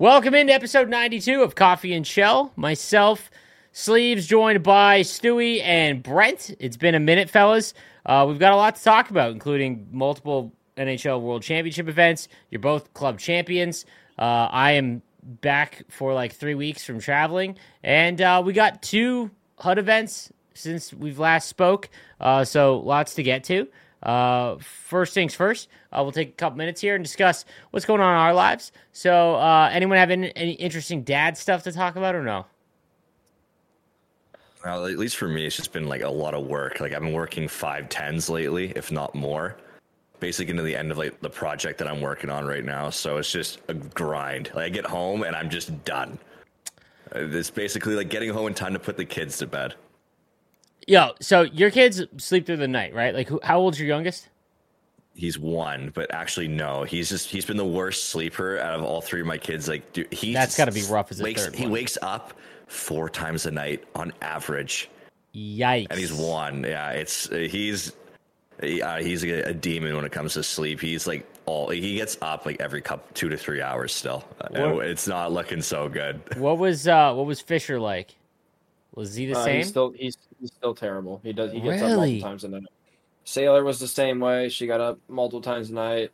Welcome into episode 92 of Coffee and Shell. Myself, Sleeves, joined by Stewie and Brent. It's been a minute, fellas. Uh, we've got a lot to talk about, including multiple NHL World Championship events. You're both club champions. Uh, I am back for like three weeks from traveling, and uh, we got two HUT events since we've last spoke. Uh, so lots to get to. Uh, first things first, uh, we'll take a couple minutes here and discuss what's going on in our lives. So, uh, anyone have any, any interesting dad stuff to talk about or no? Well, at least for me, it's just been like a lot of work. Like I've been working five tens lately, if not more. Basically, into the end of like the project that I'm working on right now. So it's just a grind. Like I get home and I'm just done. Uh, It's basically like getting home in time to put the kids to bed. Yo, so your kids sleep through the night, right? Like, who, how old's your youngest? He's one, but actually no. He's just he's been the worst sleeper out of all three of my kids. Like dude, he That's gotta be rough as a wakes, third He wakes up four times a night on average. Yikes! and he's one. Yeah, it's uh, he's uh, he's a, a demon when it comes to sleep. He's like all he gets up like every couple two to three hours still. Uh, What- It's not looking so good. What was uh, what was Fisher like? Was he the Uh, same? He's still he's, he's still terrible. He does he gets up Really? multiple times a night. Sailor was the same way. She got up multiple times a night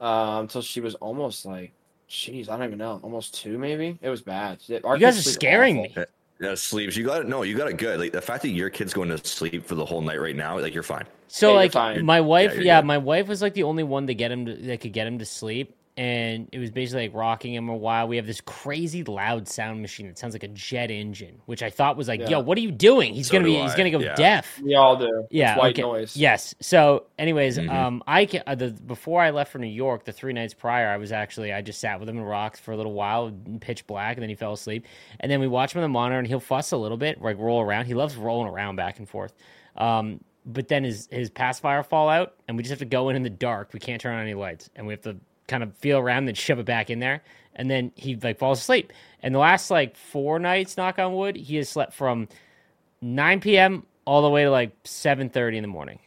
uh, until she was almost like, jeez, I don't even know, almost two maybe. It was bad. Our You guys are scaring awful. me. Yeah, sleeps. You got it. No, you got it good. Like the fact that your kid's going to sleep for the whole night right now, like you're fine. So Yeah, you're like fine. my wife, Yeah, yeah, my wife was like the only one to get him to, that could get him to sleep, and it was basically like rocking him a while. We have this crazy loud sound machine that sounds like a jet engine, which I thought was like, Yeah. "Yo, what are you doing? He's So gonna do be, he's gonna go yeah. deaf." We all do. It's Yeah, white okay. noise. Yes. So, anyways, Mhm. um, I ca- uh, the before I left for New York, the three nights prior, I was actually I just sat with him and rocked for a little while, in pitch black, and then he fell asleep. And then we watch him on the monitor, and he'll fuss a little bit, like roll around. He loves rolling around back and forth. Um, but then his his pacifier fall out, and we just have to go in in the dark. We can't turn on any lights, and we have to kind of feel around and then shove it back in there. And then he like falls asleep. And the last like four nights, knock on wood, he has slept from 9 p.m. all the way to like 7:30 in the morning.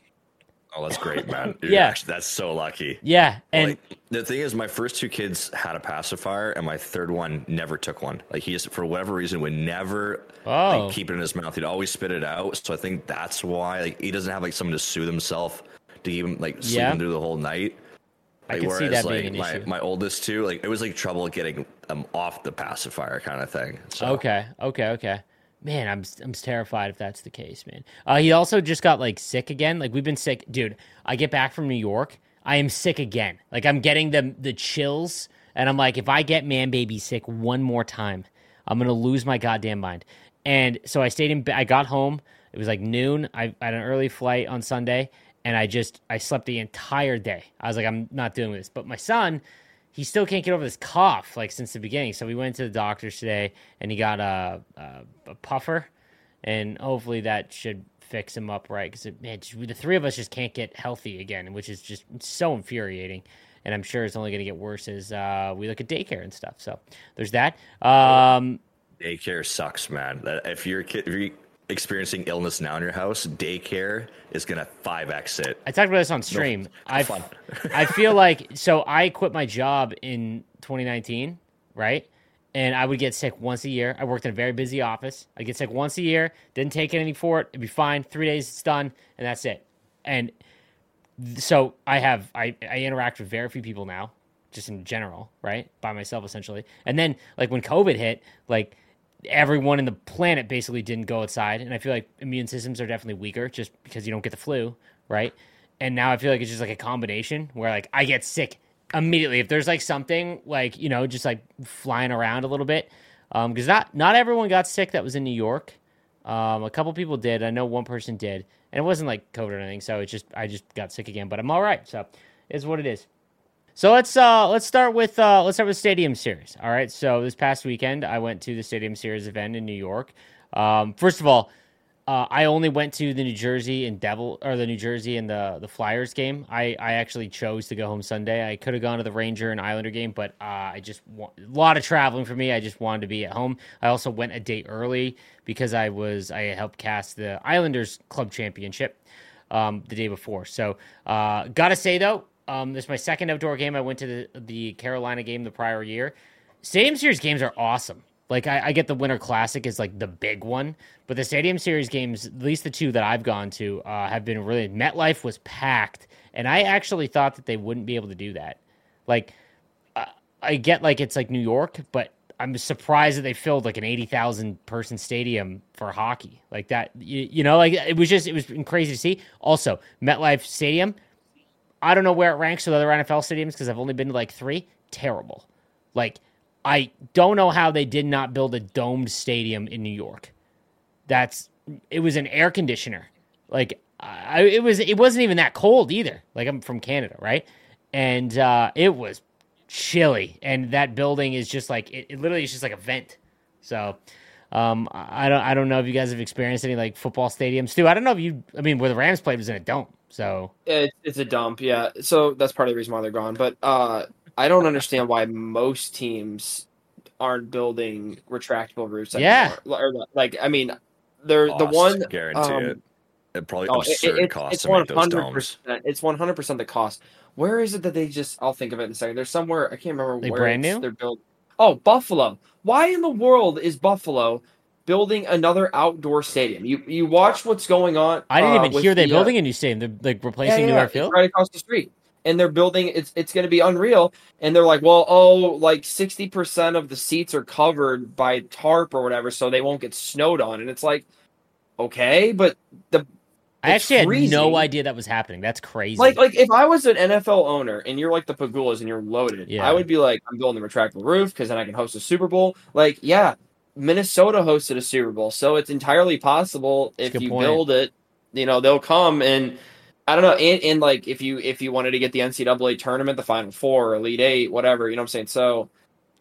Oh, that's great, man. You're Yeah. actually- that's so lucky. Yeah, and like, the thing is, my first two kids had a pacifier, and my third one never took one. Like he just, for whatever reason, would never Oh. like, keep it in his mouth. He'd always spit it out. So I think that's why like he doesn't have like someone to soothe himself to him like sleeping Yeah. through the whole night. I can see that being like, an my, issue. My oldest too, like it was like trouble getting them off the pacifier kind of thing. So okay, okay, okay. Man, I'm I'm terrified if that's the case, man. Uh, he also just got like sick again. Like we've been sick, dude. I get back from New York, I am sick again. Like I'm getting the the chills, and I'm like, if I get man baby sick one more time, I'm gonna lose my goddamn mind. And so I stayed in. I got home. It was like noon. I, I had an early flight on Sunday, and I just I slept the entire day. I was like, I'm not doing this. But my son, he still can't get over this cough like since the beginning. So we went to the doctor's today, and he got a a, a puffer, and hopefully that should fix him up right. Because man, just- the three of us just can't get healthy again, which is just so infuriating. And I'm sure it's only going to get worse as uh, we look at daycare and stuff. So there's that. Um, daycare sucks, man. If you're kid, if you're experiencing illness now in your house, daycare is gonna five x it. I talked about this on stream. I. I feel like so I quit my job in 2019, right? And I would get sick once a year. I worked in a very busy office. I get sick once a year. Didn't take anything for it. It'd be fine. Three days, it's done, and that's it. And so I have I I interact with very few people now, just in general, right? By myself essentially. And then like when COVID hit, like everyone in the planet basically didn't go outside and i feel like immune systems are definitely weaker just because you don't get the flu right? And now i feel like it's just like a combination where like i get sick immediately. If there's like something like you know just like flying around a little bit um because not not everyone got sick that was in new york. Um a couple people did. I know one person did. And it wasn't like covid or anything so it's just i just got sick again but i'm all right. So it's what it is so let's uh let's start with uh let's start with Stadium Series. All right. So this past weekend I went to the Stadium Series event in New York. Um, first of all, uh, I only went to the New Jersey and Devil or the New Jersey and the the Flyers game. I I actually chose to go home Sunday. I could have gone to the Ranger and Islander game, but uh, I just wa- a lot of traveling for me. I just wanted to be at home. I also went a day early because I was I helped cast the Islanders Club Championship um, the day before. So, uh, gotta say though, um, this is my second outdoor game. I went to the, the Carolina game the prior year. Stadium Series games are awesome. Like I, I, get the Winter Classic is like the big one, but the Stadium Series games, at least the two that I've gone to, uh, have been really. MetLife was packed, and I actually thought that they wouldn't be able to do that. Like, uh, I get like it's like New York, but I'm surprised that they filled like an eighty thousand person stadium for hockey like that. You, you know, like it was just it was crazy to see. Also, MetLife Stadium, I don't know where it ranks with other NFL stadiums because I've only been to like three. Terrible, like I don't know how they did not build a domed stadium in New York. That's it was an air conditioner. Like I, it was it wasn't even that cold either. Like I'm from Canada, right? And uh, it was chilly, and that building is just like it, it literally is just like a vent. So um, I don't I don't know if you guys have experienced any like football stadiums too. I don't know if you I mean where the Rams played was in a dome. So it, it's a dump, yeah. So that's part of the reason why they're gone. But uh, I don't understand why most teams aren't building retractable roofs. Yeah, or, like I mean, they're cost, the one guarantee um, it. It probably oh, absurd it, cost it's to make those domes. It's one hundred percent the cost. Where is it that they just? I'll think of it in a second. There's somewhere I can't remember they where brand new? they're built. Oh, Buffalo. Why in the world is Buffalo building another outdoor stadium? You you watch what's going on. I didn't uh, even hear they're the, uh, building a new stadium. They're like replacing yeah, yeah, New Field right across the street and they're building it's it's going to be unreal and they're like well oh like 60% of the seats are covered by tarp or whatever so they won't get snowed on and it's like okay but the I actually freezing. had no idea that was happening. That's crazy. Like, like if I was an NFL owner and you're like the Pegulas and you're loaded, yeah. I would be like, I'm building a retractable roof because then I can host a Super Bowl. Like, yeah, Minnesota hosted a Super Bowl, so it's entirely possible if you point. build it, you know, they'll come and I don't know, and, and like if you if you wanted to get the NCAA tournament, the Final Four, Elite Eight, whatever, you know what I'm saying? So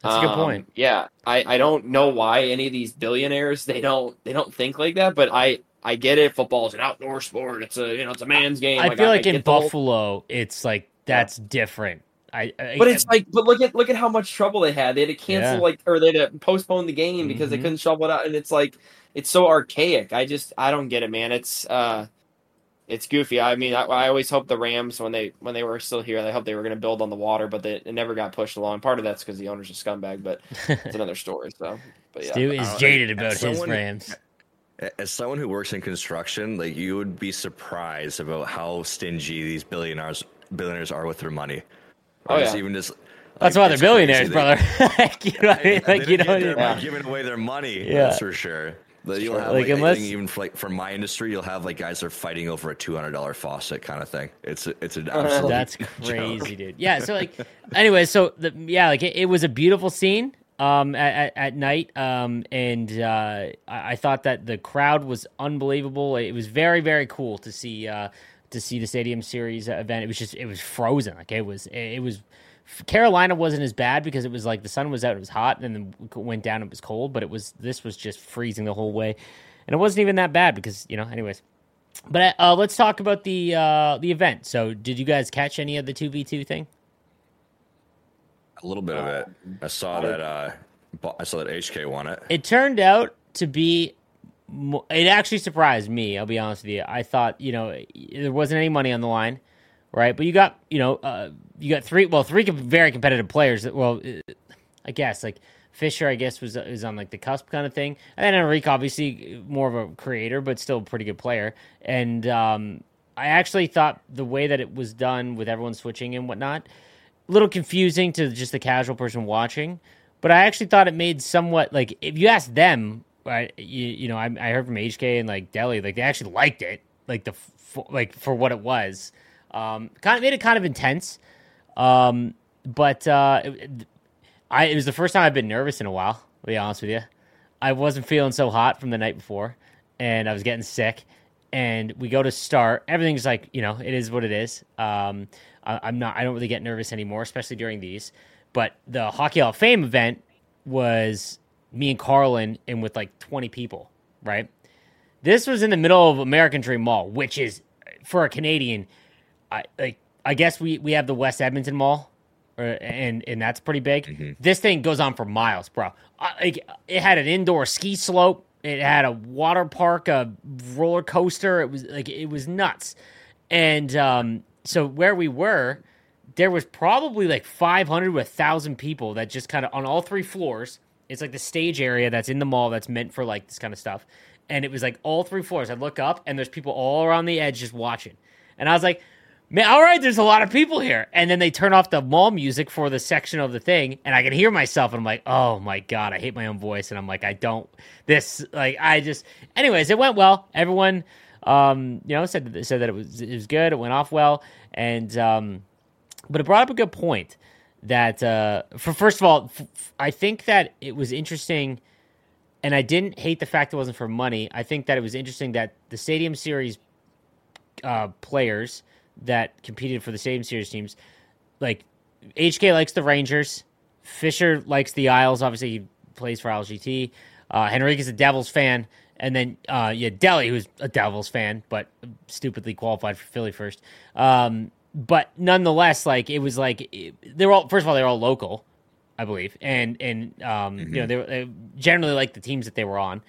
that's a good um, point. Yeah, I, I don't know why any of these billionaires they don't they don't think like that, but I I get it. Football is an outdoor sport. It's a you know it's a man's game. I like, feel like I in Buffalo, whole... it's like that's yeah. different. I, I, but it's like, but look at look at how much trouble they had. They had to cancel yeah. like, or they had to postpone the game because mm-hmm. they couldn't shovel it out, and it's like, it's so archaic. I just, I don't get it, man. It's, uh, it's goofy. I mean, I, I, always hope the Rams when they when they were still here, I hope they were going to build on the water, but they, it never got pushed along. Part of that's because the owner's a scumbag, but it's another story. So, but yeah, Stu is jaded about his someone, Rams. As someone who works in construction, like you would be surprised about how stingy these billionaires billionaires are with their money. Oh, yeah. even just that's why they're billionaires, brother. like, you know I mean? Like, you know, yeah. giving away their money. Yeah. That's for sure. But You'll have like, like unless... even for, like for my industry, you'll have like guys that are fighting over a two hundred dollar faucet kind of thing. It's it's an absolute that's crazy, joke. dude. Yeah. So like, anyway, so the, yeah, like it, it, was a beautiful scene um at, at, at night um and uh I, I, thought that the crowd was unbelievable. It was very very cool to see uh to see the Stadium Series event. It was just it was frozen. Like it was it was Carolina wasn't as bad because it was like the sun was out, it was hot, and then went down, it was cold. But it was this was just freezing the whole way, and it wasn't even that bad because you know, anyways. But uh, let's talk about the uh, the event. So, did you guys catch any of the two v two thing? A little bit of it. I saw that. Uh, I saw that HK won it. It turned out to be. It actually surprised me. I'll be honest with you. I thought you know there wasn't any money on the line right? But you got you know uh, you got three well three very competitive players. That, well, uh, I guess like Fisher, I guess was is on like the cusp kind of thing, and then Enrique obviously more of a creator, but still a pretty good player. And um, I actually thought the way that it was done with everyone switching and whatnot, a little confusing to just the casual person watching. But I actually thought it made somewhat like if you ask them, right? You, you know, I, I heard from HK and like Delhi, like they actually liked it, like the like for what it was. Um, kind of made it kind of intense. Um, but uh, it, I it was the first time I've been nervous in a while. To be honest with you, I wasn't feeling so hot from the night before, and I was getting sick. And we go to start. Everything's like you know, it is what it is. Um, I, I'm not. I don't really get nervous anymore, especially during these. But the Hockey Hall of Fame event was me and Carlin and with like 20 people, right? This was in the middle of American Dream Mall, which is for a Canadian I like I guess we we have the West Edmonton Mall, uh, and and that's pretty big. Mm-hmm. This thing goes on for miles, bro. I, like, it had an indoor ski slope. It had a water park, a roller coaster. It was like it was nuts. And um, so where we were, there was probably like 500 to 1,000 people that just kind of on all three floors. It's like the stage area that's in the mall that's meant for like this kind of stuff. And it was like all three floors. I look up and there's people all around the edge just watching. And I was like, man, all right, there's a lot of people here. And then they turn off the mall music for the section of the thing, and I can hear myself, and I'm like, oh my god, I hate my own voice, and I'm like, I don't this like I just. Anyways, it went well. Everyone, um, you know, said said that it was it was good. It went off well, and um, but it brought up a good point that uh, for first of all, I think that it was interesting. And I didn't hate the fact it wasn't for money. I think that it was interesting that the Stadium Series uh, players that competed for the Stadium Series teams. Like HK likes the Rangers, Fisher likes the Isles. Obviously, he plays for LGT. Uh, Henrique is a Devils fan, and then uh, yeah, Delhi, who's a Devils fan, but stupidly qualified for Philly first. Um, but nonetheless, like it was like they're all first of all they're all local, I believe, and and um, mm-hmm. you know they, were, they generally like the teams that they were on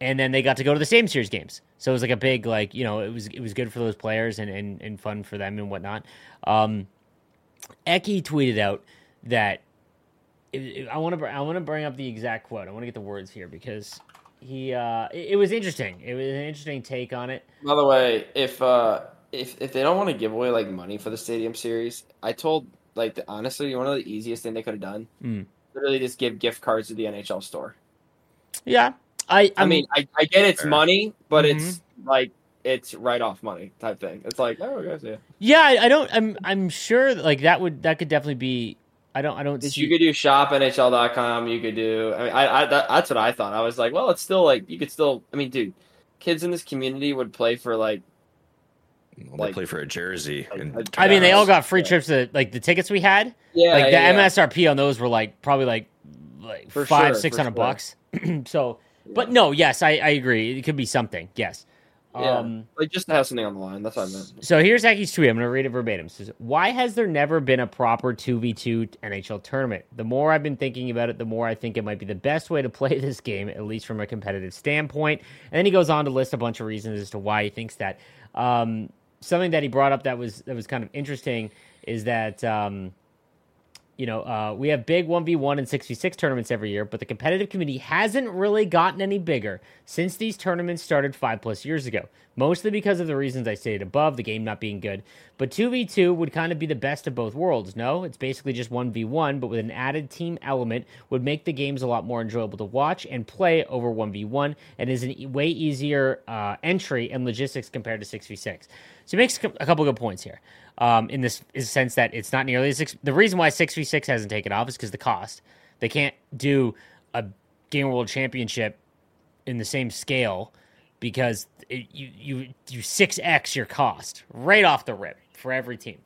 and then they got to go to the Stadium Series games. So it was like a big like you know it was it was good for those players and and, and fun for them and whatnot. Um, Eki tweeted out that it, I want to I want to bring up the exact quote. I want to get the words here because he uh, it, it, was interesting. It was an interesting take on it. By the way, if uh, if if they don't want to give away like money for the stadium series, I told like the, honestly one of the easiest thing they could have done. Mm. Literally just give gift cards to the NHL store. Yeah, I I, I mean I, I get it's money, but mm-hmm. it's like it's write off money type thing. It's like oh guys yeah. Yeah, I, I, don't. I'm I'm sure like that would that could definitely be. I don't I don't. See... You could do shop NHL.com. You could do. I mean, I, I that, that's what I thought. I was like, well, it's still like you could still. I mean, dude, kids in this community would play for like well, like, play for a jersey. And I mean, they all got free yeah. trips to like the tickets we had. Yeah, like the yeah. MSRP on those were like probably like like for five sure, six hundred sure. bucks. so but no, yes, I, I agree. It could be something. Yes. Yeah, um, like just to have something on the line. That's what I meant. So here's Aki's tweet. I'm going to read it verbatim. It says, Why has there never been a proper 2v2 NHL tournament? The more I've been thinking about it, the more I think it might be the best way to play this game, at least from a competitive standpoint. And then he goes on to list a bunch of reasons as to why he thinks that. Um, something that he brought up that was that was kind of interesting is that um, you know, uh, we have big 1v1 and 6v6 tournaments every year, but the competitive community hasn't really gotten any bigger since these tournaments started five plus years ago. Mostly because of the reasons I stated above, the game not being good. But 2v2 would kind of be the best of both worlds. No, it's basically just 1v1, but with an added team element would make the games a lot more enjoyable to watch and play over 1v1 and is a way easier uh, entry and logistics compared to 6v6. So he makes a couple good points here um, in this sense that it's not nearly as. the reason why six v six hasn't taken off is because the cost. They can't do a game world championship in the same scale because it, you you you six x your cost right off the rip for every team.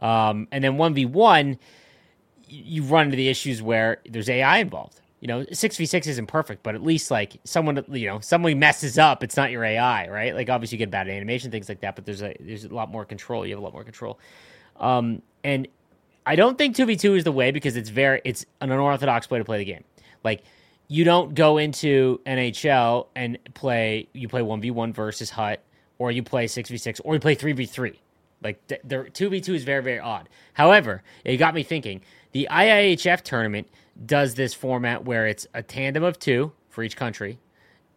Um, and then one v one, you run into the issues where there's AI involved you know, six v six isn't perfect, but at least like someone, you know, someone messes up, it's not your AI, right? Like obviously you get bad animation, things like that, but there's a there's a lot more control. You have a lot more control. Um, and I don't think two v two is the way because it's very it's an unorthodox way to play the game. Like you don't go into NHL and play you play one v one versus Hut, or you play six v six, or you play three v three. Like two v two is very very odd. However, it got me thinking. The IIHF tournament does this format where it's a tandem of two for each country,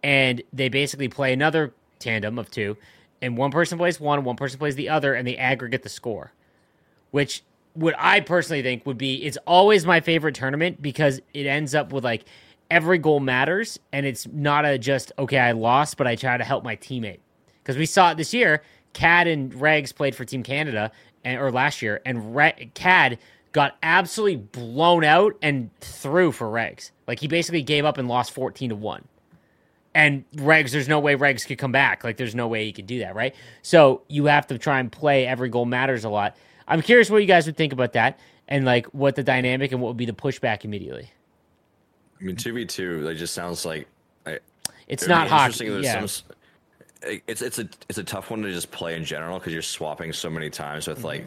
and they basically play another tandem of two, and one person plays one, one person plays the other, and they aggregate the score. Which what I personally think would be it's always my favorite tournament because it ends up with like every goal matters, and it's not a just okay I lost, but I try to help my teammate because we saw it this year. Cad and Regs played for Team Canada, and or last year, and Re- Cad got absolutely blown out and threw for Regs. Like he basically gave up and lost 14 to 1. And Regs, there's no way Regs could come back. Like there's no way he could do that, right? So you have to try and play every goal matters a lot. I'm curious what you guys would think about that and like what the dynamic and what would be the pushback immediately. I mean, 2v2, that just sounds like I, it's not hockey. Yeah. Some, it's it's a it's a tough one to just play in general because you're swapping so many times with mm-hmm. like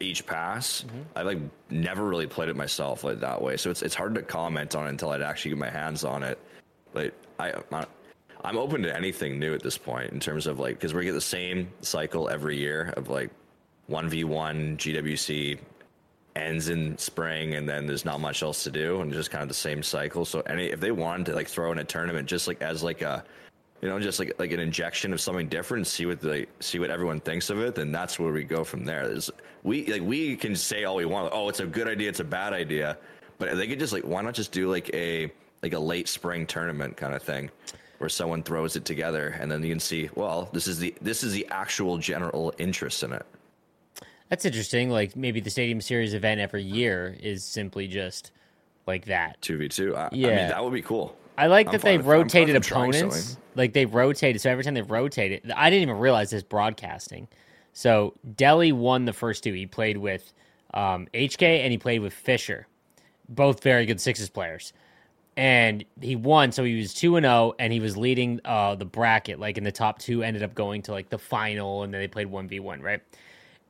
each pass. Mm-hmm. I like never really played it myself like that way, so it's it's hard to comment on it until I'd actually get my hands on it. But I, I'm open to anything new at this point in terms of like because we get the same cycle every year of like one v one GWC ends in spring and then there's not much else to do and just kind of the same cycle. So any if they wanted to like throw in a tournament just like as like a you know, just like like an injection of something different, see what the see what everyone thinks of it, then that's where we go from there. There's, we like we can say all we want, like, oh, it's a good idea, it's a bad idea, but they could just like, why not just do like a like a late spring tournament kind of thing, where someone throws it together, and then you can see, well, this is the this is the actual general interest in it. That's interesting. Like maybe the Stadium Series event every year is simply just like that. Two v two. Yeah, I mean, that would be cool. I like I'm that they've rotated opponents. Like they've rotated. So every time they've rotated, I didn't even realize this broadcasting. So Delhi won the first two. He played with um, HK and he played with Fisher, both very good sixes players. And he won, so he was two and zero, oh, and he was leading uh, the bracket. Like in the top two, ended up going to like the final, and then they played one v one, right?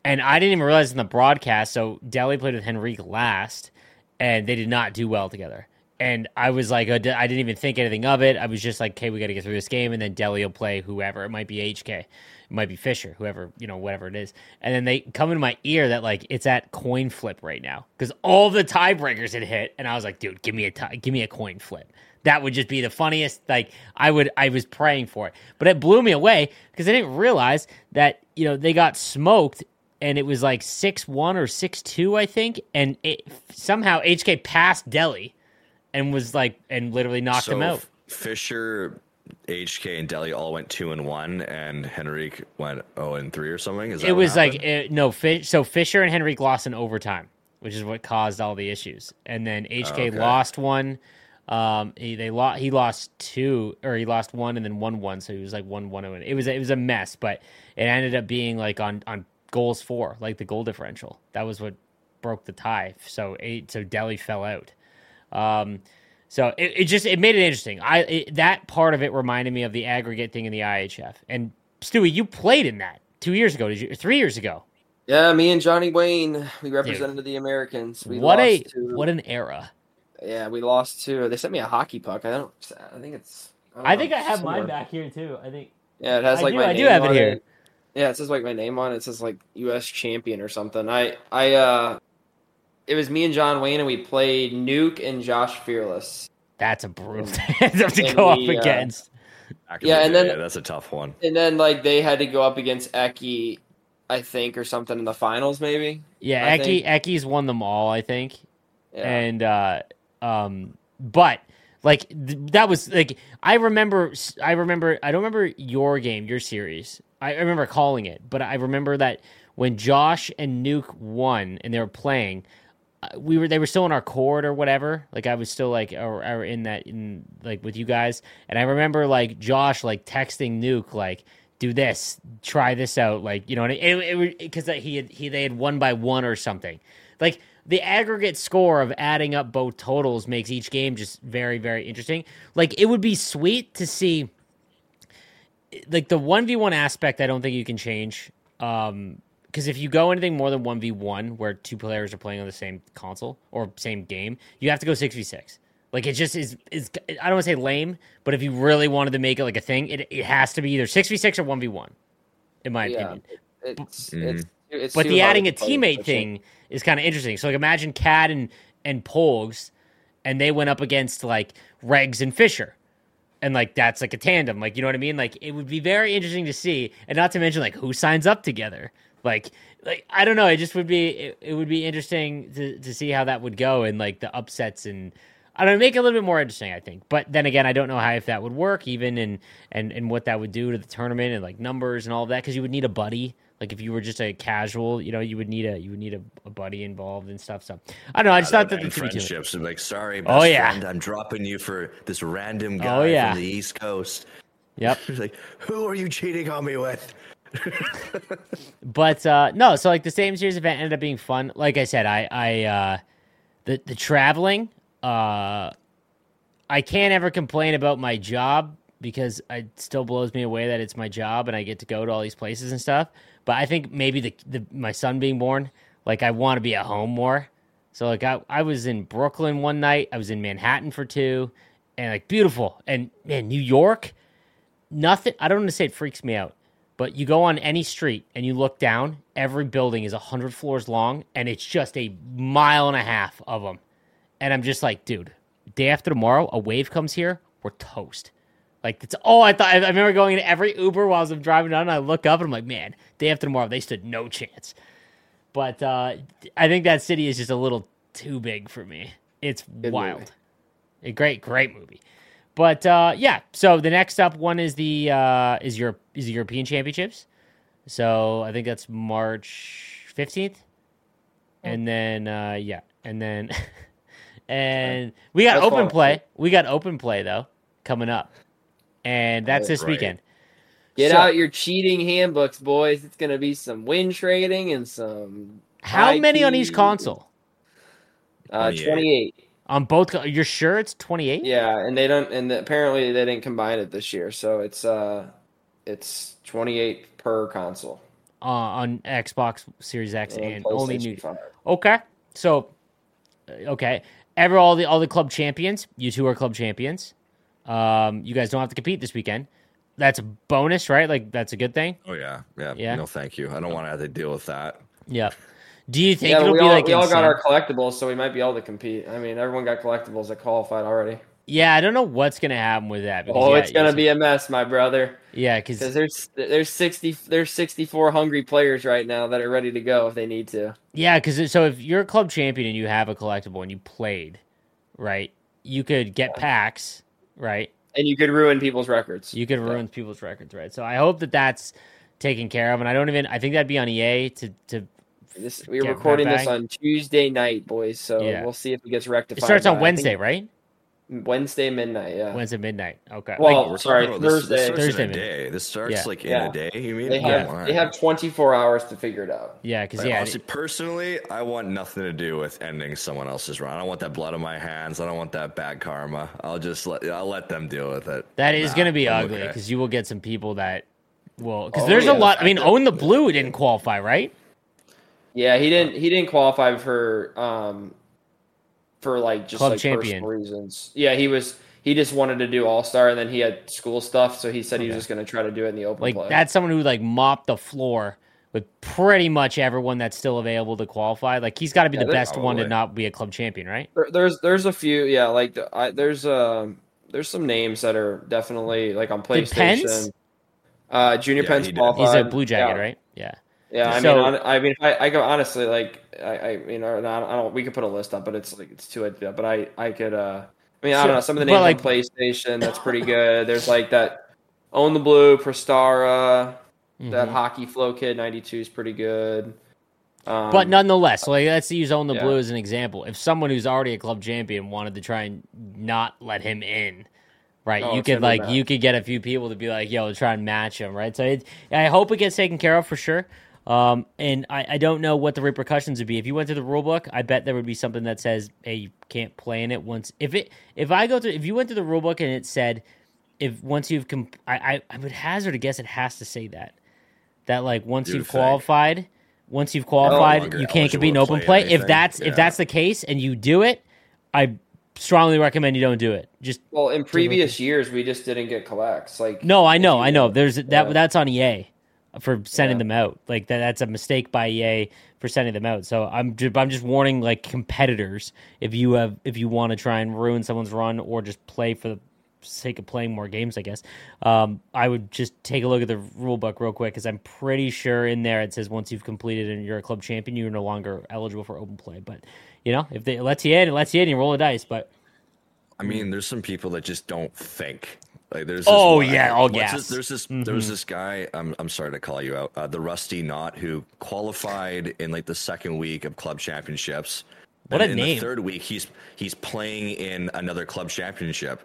And I didn't even realize in the broadcast. So Delhi played with Henrique last, and they did not do well together and I was like, uh, I didn't even think anything of it. I was just like, okay, we got to get through this game, and then Delhi will play whoever. It might be HK, it might be Fisher, whoever you know, whatever it is. And then they come in my ear that like it's at coin flip right now because all the tiebreakers had hit, and I was like, dude, give me a tie, give me a coin flip. That would just be the funniest. Like I would, I was praying for it, but it blew me away because I didn't realize that you know they got smoked and it was like six one or six two, I think, and it, somehow HK passed Delhi and was like and literally knocked so him out. Fisher, HK, and Delhi all went two and one, and Henrique went zero oh and three or something. Is it was like it, no. So Fisher and Henrique lost in overtime, which is what caused all the issues. And then HK okay. lost one. Um, he they lost. He lost two, or he lost one, and then won one. So he was like one one. It was it was a mess, but it ended up being like on on goals four, like the goal differential. That was what broke the tie. So eight. So Delhi fell out. Um, so it, it just it made it interesting. I it, that part of it reminded me of the aggregate thing in the IHF. And Stewie, you played in that two years ago, did you? Three years ago. Yeah, me and Johnny Wayne, we represented Dude. the Americans. We what a to, what an era. Yeah, we lost to. They sent me a hockey puck. I don't. I think it's. I, I think I have somewhere. mine back here too. I think. Yeah, it has like I do, my. I do have it here. It. Yeah, it says like my name on it. It says like U.S. champion or something. I I uh it was me and John Wayne, and we played Nuke and Josh Fearless. That's a brutal to go we, up uh, against. Uh, yeah, and then yeah, that's a tough one. And then like they had to go up against Eki, I think, or something in the finals, maybe. Yeah, Eki Eki's won them all, I think. Yeah. And uh, um, but like th- that was like I remember. I remember. I don't remember your game, your series. I remember calling it, but I remember that when Josh and Nuke won and they were playing, we were they were still in our court or whatever. Like i was still like or, or, in that in like with you guys. And i remember like josh like texting nuke like do this. Try this out. Like you know because he had he they had won by one or something. Like the aggregate score of adding up both totals makes each game just very very interesting. Like it would be sweet to see like the 1v1 aspect i don't think you can change um because if you go anything more than 1v1 where two players are playing on the same console or same game you have to go 6v6 like it just is is i don't want to say lame but if you really wanted to make it like a thing it, it has to be either 6v6 or 1v1 in my yeah, opinion. it's, mm-hmm. it's, it's but the adding a teammate thing is kind of interesting. So like imagine cad and and pogs and they went up against like regs and fisher and like that's like a tandem like you know what i mean? Like it would be very interesting to see and not to mention like who signs up together like, like I don't know. It just would be it, it would be interesting to to see how that would go and like the upsets and I don't know, make it a little bit more interesting. I think, but then again, I don't know how if that would work even and and and what that would do to the tournament and like numbers and all of that because you would need a buddy. Like if you were just a casual, you know, you would need a you would need a, a buddy involved and stuff. So I don't know. I just thought that the friendships like sorry, oh yeah, friend, I'm dropping you for this random oh, guy oh, yeah. from the East Coast. Yep. like, who are you cheating on me with? But uh, no, so like the Stadium Series event ended up being fun. Like I said, I I uh, the the traveling. Uh, I can't ever complain about my job because it still blows me away that it's my job and I get to go to all these places and stuff. But I think maybe the, the my son being born, like I want to be at home more. So like I I was in Brooklyn one night, I was in Manhattan for two, and like beautiful. And man, New York, nothing. I don't want to say it freaks me out but you go on any street and you look down, every building is 100 floors long and it's just a mile and a half of them. And I'm just like, dude, day after tomorrow, a wave comes here, we're toast. Like that's all I thought. I remember going into every Uber while I was driving down. And I look up and I'm like, man, day after tomorrow, they stood no chance. But uh, I think that city is just a little too big for me. It's Good wild. movie. A great, great movie. But uh, yeah, so the next up one is the uh, is your is the European Championships. So I think that's March fifteenth, and then uh, yeah, and then and we got That's open fun. play. We got open play though coming up, and that's Oh, this right. weekend. Get So- out your cheating handbooks, boys. It's gonna be some win trading and some How high many on each console? Uh, 28. 28. On both? You're sure it's twenty eight? Yeah, and they don't and apparently they didn't combine it this year, so it's uh it's 28 per console. Uh, on Xbox Series X and, and only new. 5. Okay, so uh, okay, ever all the all the club champions. You two are club champions. Um, you guys don't have to compete this weekend. That's a bonus, right? Like that's a good thing. Oh yeah, yeah. Yeah. No, thank you. I don't want to have to deal with that. Yeah. Do you think Yeah, it'll we be all, like we all got our collectibles, so we might be able to compete. I mean, everyone got collectibles that qualified already. Yeah, I don't know what's gonna happen with that. because, Oh, yeah, it's gonna be a mess, my brother. yeah, Because there's there's 60 there's 64 hungry players right now that are ready to go if they need to. yeah, because so if you're a club champion and you have a collectible and you played, right, you could get packs, right? And you could ruin people's records. You could ruin people's records, right? So I hope that that's taken care of, and I don't even. I think that'd be on EA to to. This, we're Get recording this on Tuesday night, boys. So Yeah. we'll see if it gets rectified. It starts on Wednesday, think, right? Wednesday midnight. Yeah. Wednesday midnight. Okay. Well, Like, We're sorry, talking about this- Thursday. This, Thursday, in a day. This starts Yeah. like in Yeah. a day. You mean? They have Come they have 24 hours to figure it out. yeah, because Like, yeah, honestly, personally, I want nothing to do with ending someone else's run. I don't want that blood on my hands. I don't want that bad karma. I'll just let I'll let them deal with it. that is Nah, going to be I'm ugly okay. because you will get some people that will. Because Oh, there's yeah. a lot. I mean, own the blue didn't qualify, right? Yeah, he didn't he didn't qualify for um for like just Club like champion. personal reasons. Yeah, he was he just wanted to do all star and then he had school stuff, so he said he was just going to try to do it in the open Like play. that's someone who like mopped the floor with pretty much everyone that's still available to qualify. Like he's got to be Yeah, the best one to not be a club champion, right? There, there's there's a few yeah like the- I, there's um there's some names that are definitely like on Did Pence? Uh, Junior Yeah, Pence qualified. He's a blue jacket, yeah. right? Yeah. Yeah, I So- mean, I mean, I, I go honestly, like, I, I mean, or not, I don't. We could put a list up, but it's like it's too late to do that. But I, I could. uh I mean, I don't know. Some of the names like- on PlayStation, that's pretty good. There's like that Own the Blue, Prestara, that Mhm. Hockey Flow Kid '92 is pretty good. Um, But nonetheless, like let's use own the yeah. blue as an example. If someone who's already a club champion wanted to try and not let him in, right? Oh, you could like you could get a few people to be like, "Yo, try and match him," right? So it, I hope it gets taken care of for sure. Um, and I, I don't know what the repercussions would be if you went to the rule book. I bet there would be something that says, "Hey, you can't play in it once." If it if I go to if you went to the rule book and it said, "If once you've comp- I, I I would hazard a guess it has to say that that like once You'd you've think. qualified, once you've qualified, longer you can't compete in open play. play If anything. that's if that's the case and you do it, I strongly recommend you don't do it. Just well, in previous years, we just didn't get collects. Like, no, I know, I know. There's that yeah. that's on EA for sending Yeah. them out. Like that, that's a mistake by EA for sending them out. So I'm just, I'm just warning like competitors if you have if you want to try and ruin someone's run or just play for the sake of playing more games, I guess. Um, I would just take a look at the rule book real quick because I'm pretty sure in there it says once you've completed and you're a club champion, you're no longer eligible for open play. But you know, if they it lets you in, it lets you in. You roll the dice, but I mean, there's some people that just don't think. Like there's Oh, one- yeah, gas. this- there's this there was this guy. I'm I'm sorry to call you out. Uh, the Rusty Knot who qualified in like the second week of club championships. What a in name. the third week, he's he's playing in another club championship,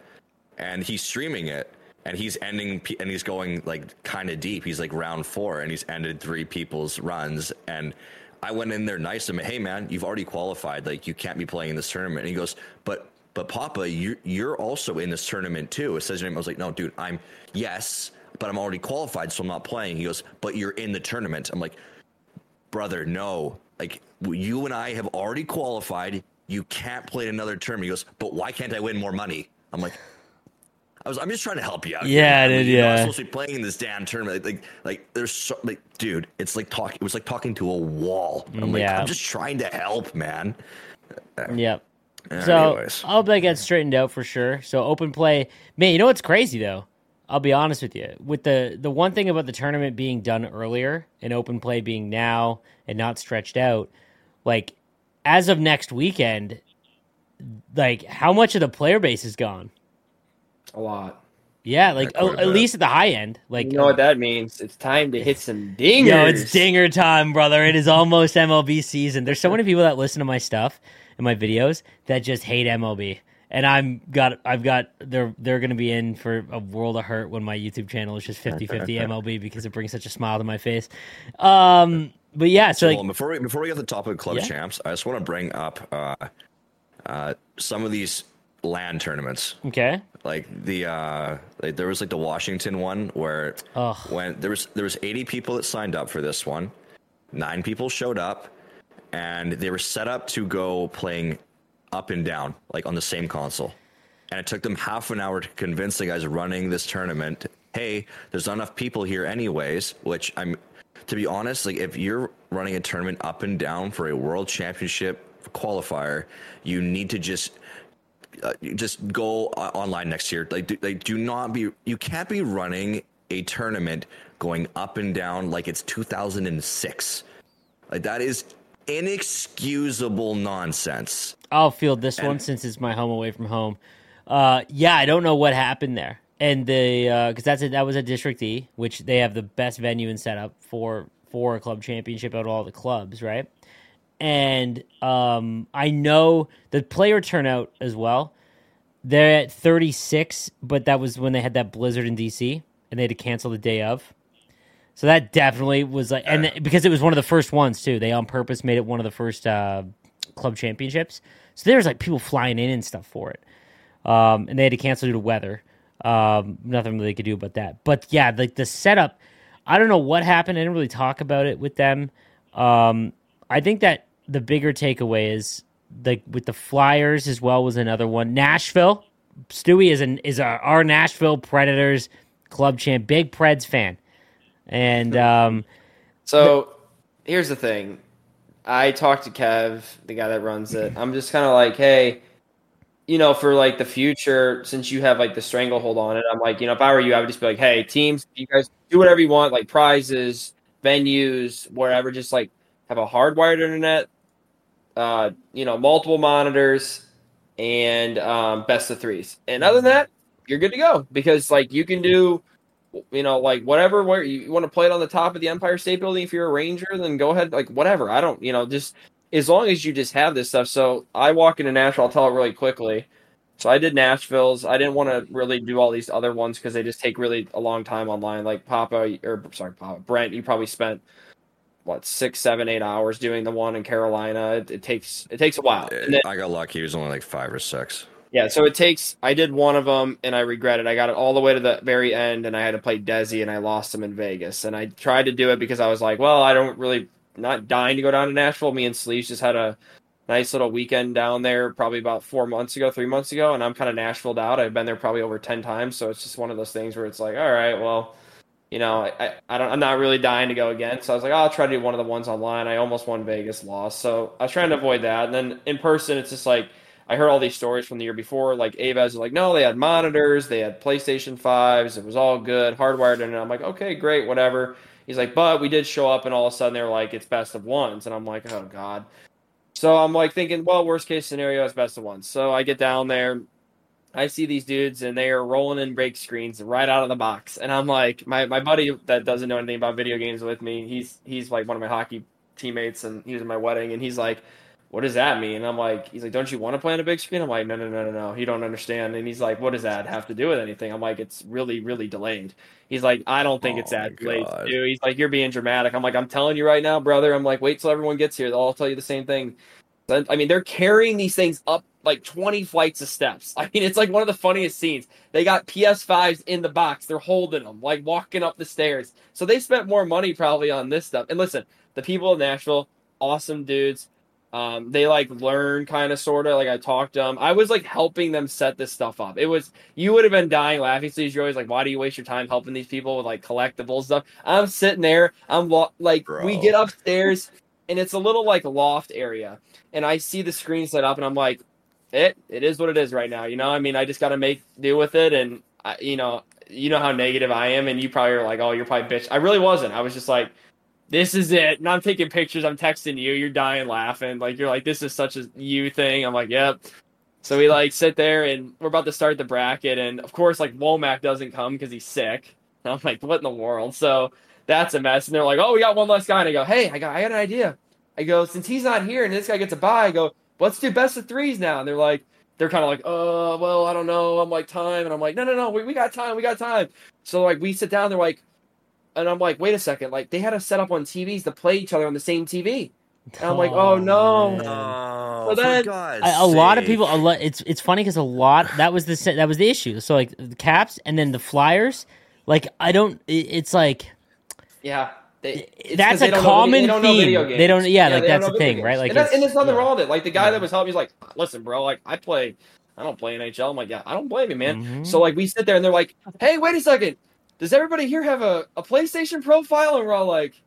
and he's streaming it. And he's ending, and he's going like kind of deep. He's like round four, and he's ended three people's runs. And I went in there nice and. Hey man, you've already qualified. Like you can't be playing in this tournament. And he goes, but but Papa, you're, you're also in this tournament too. It says your name. I was like, no, dude, I'm yes, but I'm already qualified, so I'm not playing. He goes, but you're in the tournament. I'm like, brother, no. Like you and I have already qualified. You can't play in another tournament. He goes, but why can't I win more money? I'm like, I was, I'm just trying to help you out. Yeah, dude, you know, I'm yeah. supposed to be playing in this damn tournament. Like, like, like, there's so, like, dude, it's like talking. It was like talking to a wall. I'm like, Yeah. I'm just trying to help, man. Yep. So Anyways. I hope that gets straightened out for sure. So open play, man. You know what's crazy though? I'll be honest with you. With the the one thing about the tournament being done earlier and open play being now and not stretched out, like as of next weekend, like how much of the player base is gone? A lot. Yeah, like a at least at the high end. Like You know what that means? It's time to hit some dingers. Yo, it's dinger time, brother. It is almost MLB season. There's so many people that listen to my stuff and my videos that just hate MLB. And I'm got I've got they're they're gonna be in for a world of hurt when my YouTube channel is just 50-50 MLB because it brings such a smile to my face. Um but yeah, so like before we before we get to the topic of club Yeah. champs, I just want to bring up uh, uh, some of these land tournaments. okay. Like the uh, like there was like the Washington one where Ugh. when there was there was 80 people that signed up for this one, nine people showed up, and they were set up to go playing up and down like on the same console, and it took them half an hour to convince the guys running this tournament, hey, there's not enough people here anyways. Which I'm, to be honest, like if you're running a tournament up and down for a world championship qualifier, you need to just uh, just go online next year. Like, do, like, do not be. You can't be running a tournament going up and down like it's 2006. Like that is inexcusable nonsense. I'll field this And- one since it's my home away from home. Uh, yeah, I don't know what happened there, and the because that's a, that was a District E, which they have the best venue and setup for for a club championship out of all the clubs, right? And um, I know the player turnout as well. They're at 36, but that was when they had that blizzard in DC, and they had to cancel the day of. So that definitely was like, and because it was one of the first ones too, they on purpose made it one of the first uh, club championships. So there was like people flying in and stuff for it, um, and they had to cancel due to weather. Um, nothing really they could do about that. But yeah, like the setup, I don't know what happened. I didn't really talk about it with them. Um, I think that the bigger takeaway is like with the Flyers as well was another one. Nashville, Stewie is an is our, our Nashville Predators club champ, big Preds fan, and um, So here's the thing. I talked to Kev, the guy that runs it. I'm just kind of like, hey, you know, for like the future, since you have like the stranglehold on it, I'm like, you know, if I were you, I would just be like, hey, teams, you guys do whatever you want, like prizes, venues, wherever. Just like have a hardwired internet, uh, you know, multiple monitors, and um, best of threes. And other than that, you're good to go because like you can do you know, like whatever where you want to play it on the top of the Empire State Building if you're a Ranger, then go ahead, like whatever. I don't, you know, just as long as you just have this stuff. So I walk into Nashville, I'll tell it really quickly. So I did Nashville's. I didn't want to really do all these other ones because they just take really a long time online. Like Papa, or sorry, Papa Brent, you probably spent what six, seven, eight hours doing the one in Carolina. It, it takes it takes a while. Then, I got lucky; it was only like five or six. Yeah, so it takes. I did one of them, and I regret it. I got it all the way to the very end, and I had to play Desi, and I lost him in Vegas. And I tried to do it because I was like, well, I don't really not dying to go down to Nashville. Me and Sleeves just had a nice little weekend down there, probably about four months ago, three months ago, and I'm kind of Nashvilleed out. I've been there probably over ten times, so it's just one of those things where it's like, all right, well. You know, I, I, I don't. I'm not really dying to go again, so I was like, oh, I'll try to do one of the ones online. I almost won Vegas, lost, so I was trying to avoid that. And then in person, it's just like I heard all these stories from the year before. Like Avaz was like, no, they had monitors, they had PlayStation fives, it was all good, hardwired, in. and I'm like, okay, great, whatever. He's like, but we did show up, and all of a sudden they're like, it's best of ones, and I'm like, oh god. So I'm like thinking, well, worst case scenario is best of ones. So I get down there, I see these dudes, and they are rolling in break screens right out of the box, and I'm like, my my buddy that doesn't know anything about video games with me, he's he's like one of my hockey teammates, and he was at my wedding, and he's like what does that mean? I'm like, he's like, don't you want to play on a big screen? I'm like, no, no, no, no, no. You don't understand. And he's like, what does that have to do with anything? I'm like, it's really, really delayed. He's like, I don't think it's Oh that my delayed, dude. He's like, you're being dramatic. I'm like, I'm telling you right now, brother. I'm like, wait till everyone gets here. They'll all tell you the same thing. I mean, they're carrying these things up like 20 flights of steps. I mean, it's like one of the funniest scenes. They got PS5s in the box. They're holding them, like walking up the stairs. So they spent more money probably on this stuff. And listen, the people of Nashville, awesome dudes. Um, they like learn kind of sort of like I talked to them. I was like helping them set this stuff up. It was you would have been dying laughing. So you're always like, why do you waste your time helping these people with like collectible stuff? I'm sitting there. I'm like, Bro. we get upstairs and it's a little like loft area, and I see the screen set up, and I'm like, it it is what it is right now. You know, I mean, I just got to make do with it, and I, you know, you know how negative I am, and you probably are like, oh, you're probably bitch. I really wasn't. I was just like this is it. And I'm taking pictures. I'm texting you. You're dying laughing. Like you're like, this is such a you thing. I'm like, yep. So we like sit there and we're about to start the bracket, and of course, like Womack doesn't come because he's sick. And I'm like, what in the world? So that's a mess. And they're like, oh, we got one less guy. And I go, hey, I got, I got an idea. I go, since he's not here and this guy gets a bye, I go, let's do best of threes now. And they're like, they're kind of like, oh, well, I don't know. I'm like, time. And I'm like, no, no, no, we, we got time. We got time. So like, we sit down. They're like, and I'm like, wait a second, like they had us set up on TVs to play each other on the same TV. And I'm like, oh, no. Oh, Well, for then- God's a, a lot of people. A lot. It's it's funny because a lot that was the that was the issue. So like the Caps and then the Flyers. Like I don't. it- It's like Yeah. They, That's a don't know common video- they don't theme. They don't- yeah, like, that's know the thing, games. right? Like, and, that's, and it's- there's nothing yeah. wrong with it. Like the guy Yeah. that was helping, he's like, listen, bro, like I play, I don't play NHL. I'm like, yeah, I don't blame you, man. Mhm. So like we sit there and they're like, hey, wait a second, does everybody here have a, a PlayStation profile? And we're all like,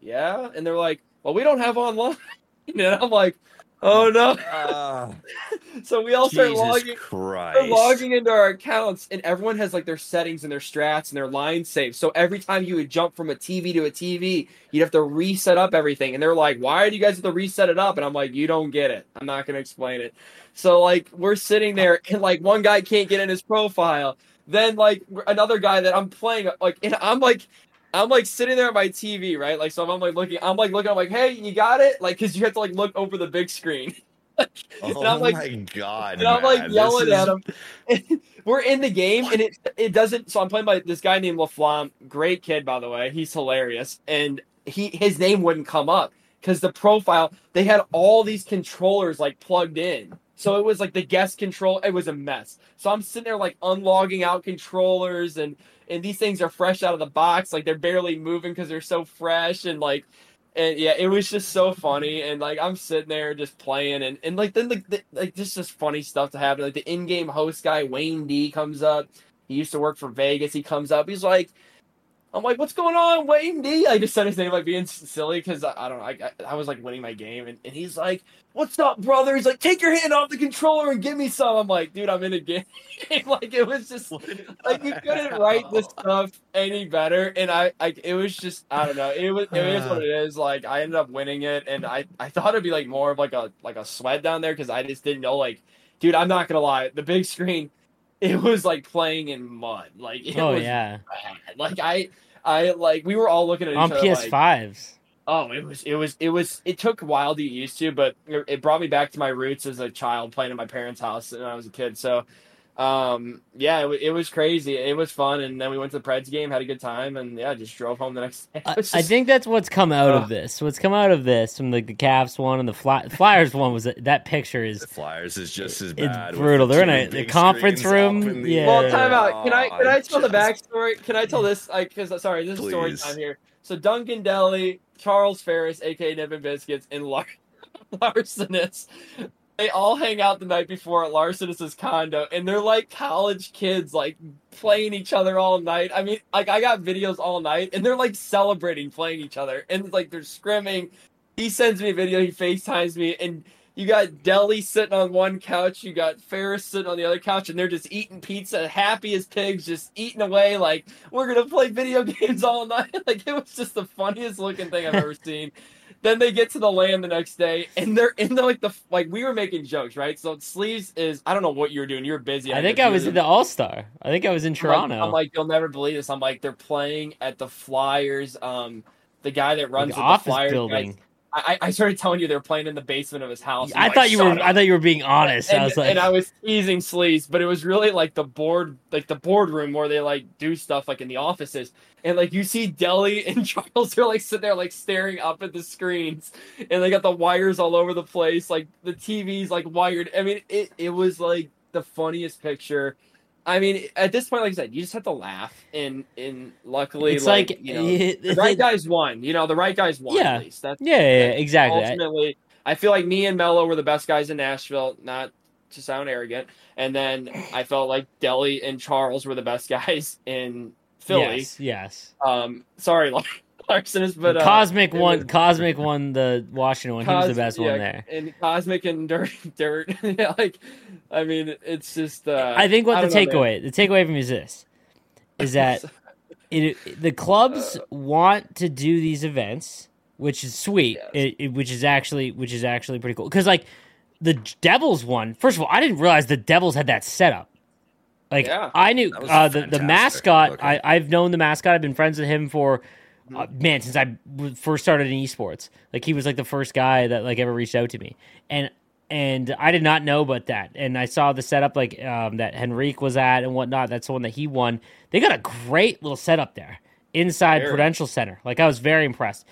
yeah. And they're like, well, we don't have online. and I'm like, oh no. Ah, So we all start logging. Christ. Logging into our accounts, and everyone has like their settings and their strats and their line saves. So every time you would jump from a TV to a TV, you'd have to reset up everything. And they're like, "Why do you guys have to reset it up?" And I'm like, "You don't get it. I'm not going to explain it." So like we're sitting there, and like one guy can't get in his profile. Then like another guy that I'm playing, like, and I'm like. I'm like sitting there at my TV, right? Like, so I'm like looking, I'm like looking, I'm like, hey, you got it? Like, cause you have to like look over the big screen. Oh and I'm oh like, my God. and I'm like yelling this at him. We're in the game, and it it doesn't. So I'm playing by this guy named LaFlamme. Great kid, by the way. He's hilarious, and he his name wouldn't come up because the profile they had all these controllers like plugged in. So it was like the guest control. It was a mess. So I'm sitting there like unlogging out controllers, and and these things are fresh out of the box. Like they're barely moving because they're so fresh, and like and yeah, it was just so funny. And like I'm sitting there just playing, and, and like then the, the like just just funny stuff to happen. Like the in-game host guy Wayne D comes up. He used to work for Vegas. He comes up. He's like, I'm like, what's going on, Wayne D? I just said his name like being silly because I, I don't know. I, I I was like winning my game, and, and he's like, what's up, brother? He's like, take your hand off the controller and give me some. I'm like, dude, I'm in a game. like it was just like you couldn't write this stuff any better and i i it was just i don't know it was it is what it is like i ended up winning it and i i thought it'd be like more of like a like a sweat down there because i just didn't know like dude i'm not gonna lie the big screen it was like playing in mud like it oh was yeah, bad. like i i like we were all looking at each on other PS5s. Oh, it was it was it was it took a while to get used to, but it it brought me back to my roots as a child playing at my parents' house when I was a kid. So, um, yeah, it, it was crazy. It was fun, and then we went to the Preds game, had a good time, and yeah, just drove home the next day. I, was I think that's what's come out Ugh. of this. What's come out of this from like the Caps one and the Fly, Flyers one was that, that picture is The Flyers is just as bad. with brutal. They're in a- the conference room, the- yeah. Well, time out. Can I can I tell the backstory? Can I tell this? Like, because sorry, this is story Please. time here. So Duncan Deli, Charles Ferris, aka Nippin Biscuits, and Lar- Larsonis, they all hang out the night before at Larsonis's condo, and they're like college kids, like playing each other all night. I mean, like I got videos all night, and they're like celebrating playing each other, and like they're scrimming. He sends me a video. He Facetimes me, and you got Deli sitting on one couch, you got Ferris sitting on the other couch, and they're just eating pizza, happy as pigs, just eating away like we're gonna play video games all night. Like it was just the funniest looking thing I've ever seen. Then they get to the land the next day, and they're in the like the like we were making jokes, right? So sleeves is I don't know what you were doing. You were busy. I think I was in the All Star. I think I was in I'm like- Toronto. I'm like, you'll never believe this. I'm like, they're playing at the Flyers. Um, the guy that runs the office Flyers. building. I, I started telling you they're playing in the basement of his house. I I'm thought you were. up." I thought you were being honest. and, I was like, and I was teasing sleeves, but it was really like the board, like the boardroom where they like do stuff like in the offices, and like you see Deli and Charles are like sitting there like staring up at the screens, and they got the wires all over the place, like the TV's like wired. I mean, it it was like the funniest picture. I mean, at this point, like I said, you just have to laugh, and and luckily, it's like, like, you know, it- the right it- guys won. You know, the right guys won Yeah. at least. That's Yeah, yeah, yeah, exactly. I- ultimately I feel like me and Mello were the best guys in Nashville. Not to sound arrogant, and then I felt like Deli and Charles were the best guys in Philly. Yes, yes. Um, sorry, Larson but uh, Cosmic won. Was, Cosmic won the Washington one. Cos- he was the best yeah, one there. And Cosmic and Dirt, Dirt. yeah, like, I mean, it's just. Uh, I think what the takeaway, the takeaway from is this, is that it, the clubs uh, want to do these events, which is sweet. Yes. It, it, which is actually, which is actually pretty cool. Because like the Devils one, first of all, I didn't realize the Devils had that setup. Like yeah, I knew uh, the the mascot. I, I've known the mascot. I've been friends with him for mm-hmm. uh, man since I first started in esports. Like he was like the first guy that like ever reached out to me, and and I did not know about that. And I saw the setup like um, that Henrique was at and whatnot. That's the one that he won. They got a great little setup there inside. Prudential Center. Like I was very impressed.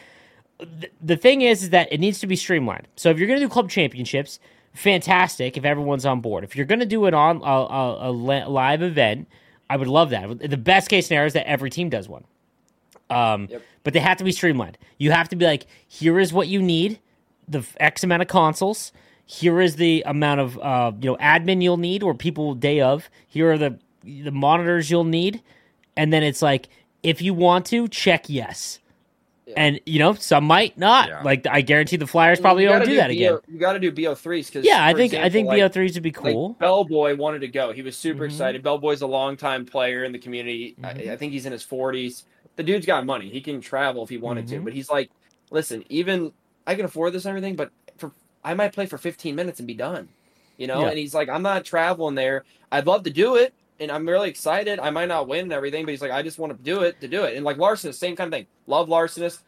The, the thing is, is that it needs to be streamlined. So if you're going to do club championships, fantastic if everyone's on board. If you're going to do it on a, a, a, live event, I would love that. The best case scenario is that every team does one. Um, yep. But they have to be streamlined. You have to be like, here is what you need, the X amount of consoles. Here is the amount of uh, you know admin you'll need, or people day of. Here are the the monitors you'll need, and then it's like, if you want to, check yes. And you know, some might not. Yeah. Like I guarantee the Flyers probably don't do, do that BO, again. You got to do BO threes because yeah, I think example, I think like, BO threes would be cool. Like Bellboy wanted to go. He was super mm-hmm. excited. Bellboy's a longtime player in the community. Mm-hmm. I, I, think he's in his forties. The dude's got money. He can travel if he wanted mm-hmm. to. But he's like, listen, even I can afford this and everything, but for I might play for 15 minutes and be done. You know, yeah. and he's like, I'm not traveling there. I'd love to do it, and I'm really excited. I might not win and everything, but he's like, I just want to do it to do it. And like Larson, same kind of thing. Love Larcenist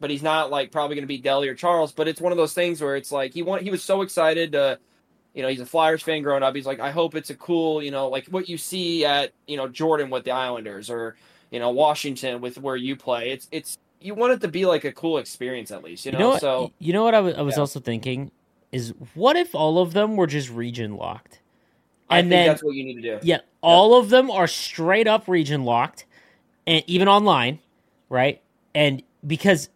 but he's not like probably going to be Deli or Charles. But it's one of those things where it's like he want he was so excited to, you know, he's a Flyers fan growing up. He's like, I hope it's a cool, you know, like what you see at you know Jordan with the Islanders or you know Washington with where you play. It's it's you want it to be like a cool experience at least, you know. You know what, so you know what I was, I was yeah. also thinking is what if all of them were just region locked? And then that's what you need to do. Yeah, all of them are straight up region locked, and even online, right? And because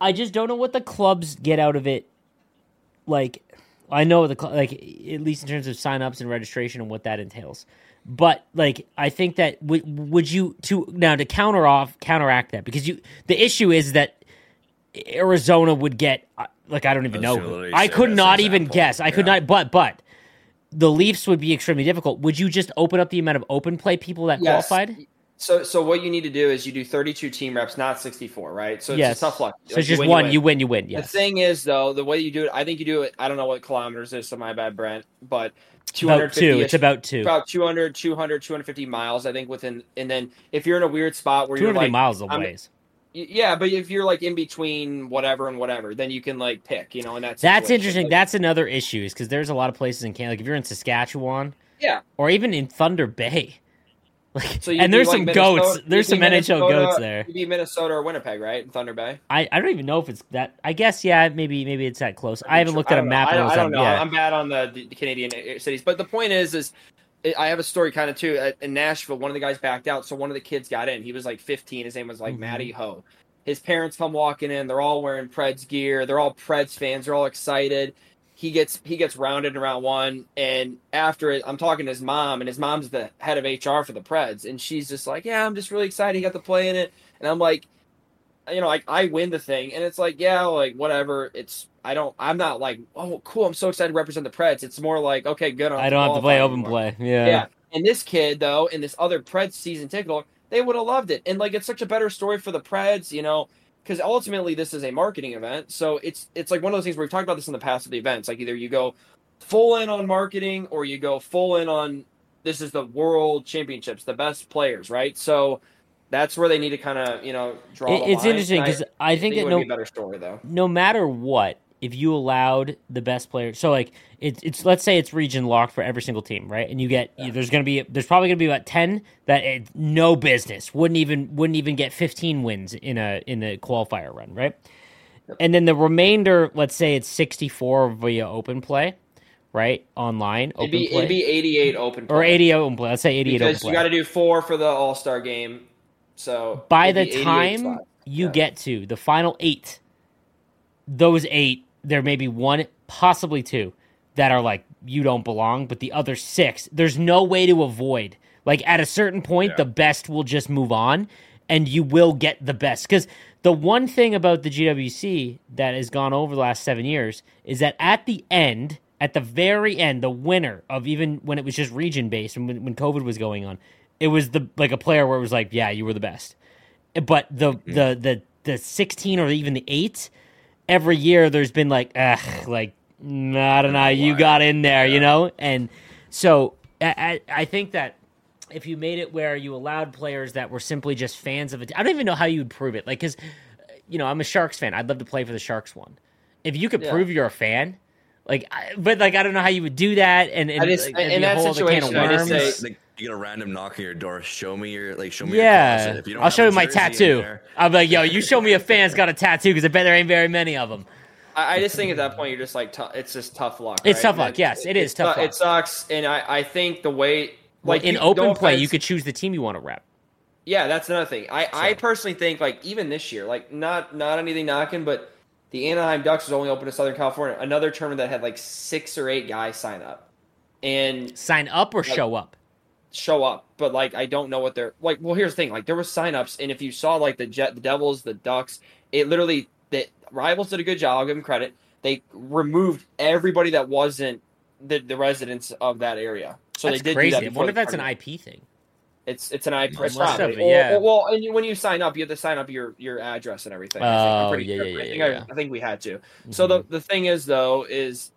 I just don't know what the clubs get out of it. Like, I know the like at least in terms of signups and registration and what that entails. But like, I think that w- would you to now to counter off counteract that because you the issue is that Arizona would get uh, like I don't even know. I could not even guess. I could not. But but the Leafs would be extremely difficult. Would you just open up the amount of open play people that yes. qualified? So, so what you need to do is you do 32 team reps, not 64, right? So it's yes. tough luck. So like it's just win, one, you win. you win, you win. Yes. The thing is, though, the way you do it, I think you do it. I don't know what kilometers is, so my bad, Brent, but 250 about two. It's about two. About 200, 200, 250 miles, I think. Within, and then if you're in a weird spot where you're like miles away. Yeah, but if you're like in between whatever and whatever, then you can like pick, you know, and that's that's interesting. Like, that's another issue, is because there's a lot of places in Canada. Like if you're in Saskatchewan, yeah, or even in Thunder Bay, like, so and there's some like goats. There's some NHL goats there. You be Minnesota or Winnipeg, right? In Thunder Bay. I, I don't even know if it's that. I guess yeah, maybe maybe it's that close. I haven't looked at a map. I don't, I don't know. I'm bad on the, the, Canadian uh, uh, cities, but the point is, is I have a story kind of too. Uh, in Nashville, one of the guys backed out, so one of the kids got in. He was like 15. His name was like mm-hmm. Matty Ho. His parents come walking in. They're all wearing Preds gear. They're all Preds fans. They're all excited he gets he gets rounded in round one and after it i'm talking to his mom and his mom's the head of hr for the preds and she's just like yeah i'm just really excited he got to play in it. And i'm like you know like i win the thing and it's like yeah like whatever it's i don't i'm not like oh cool i'm so excited to represent the preds. It's more like okay good i don't have to play open play. Yeah. Yeah. And this kid though and this other preds season ticket they would have loved it. And like it's such a better story for the preds you know because ultimately this is a marketing event. So it's it's like one of those things where we've talked about this in the past of the events. Like either you go full in on marketing or you go full in on this is the world championships, the best players, right? So that's where they need to kind of you know draw. It, it's interesting because I, I, think, think that no better story though. No matter what, if you allowed the best players, so like it's it's let's say it's region locked for every single team, right? And you get yeah. there's gonna be there's probably gonna be about ten that it, no business wouldn't even wouldn't even get 15 wins in a in a qualifier run, right? Yep. And then the remainder, let's say it's 64 via open play, right? Online, it'd be, it'd be 88 open play. or 80 open play. Let's say 88 because you got to do four for the All Star game. So by the time you yeah. get to the final eight, those eight there may be one, possibly two, that are like you don't belong, but the other six, there's no way to avoid. Like at a certain point, yeah. the best will just move on, and you will get the best. Because the one thing about the GWC that has gone over the last seven years is that at the end, at the very end, the winner of even when it was just region based and when, when COVID was going on, it was the like a player where it was like, yeah, you were the best. But the mm-hmm. the the the sixteen or even the eight, every year there's been like, ugh, like I don't know, you got in there, you know, and so I, I think that if you made it where you allowed players that were simply just fans of it, I don't even know how you would prove it. Like, because you know, I'm a Sharks fan. I'd love to play for the Sharks one. If you could yeah. prove you're a fan, like, I, but like, I don't know how you would do that. And, and just, like, in that situation, I just say, like, you get a random knock on your door. Show me your like. Show me. Yeah, if you don't I'll show you my tattoo. I'll be like, yo, you show me a fan's got a tattoo because I bet there ain't very many of them. I, just think at that point you're just like t- it's just tough luck. It's tough luck. yes, it is tough. It, it sucks, and I, I think the way like in you, open play, offense, you could choose the team you want to rep. Yeah, that's another thing. I, so. I personally think like even this year, like not not anything knocking, but the Anaheim Ducks was only open to Southern California. Another tournament that had like six or eight guys sign up, and sign up or like, show up. Show up, but like I don't know what they're like. Well, here's the thing: like there were signups, and if you saw like the Jet, the Devils, the Ducks, it literally the rivals did a good job. I'll give them credit. They removed everybody that wasn't the, the residents of that area. So that's they did crazy. Do that I wonder if that's an IP thing. It's it's an IP. It's it, yeah. Or, well, and you, when you sign up, you have to sign up your your address and everything. Oh, yeah, sure. yeah, yeah, I think, yeah, I, I, think we had to. Mm-hmm. So the the thing is though is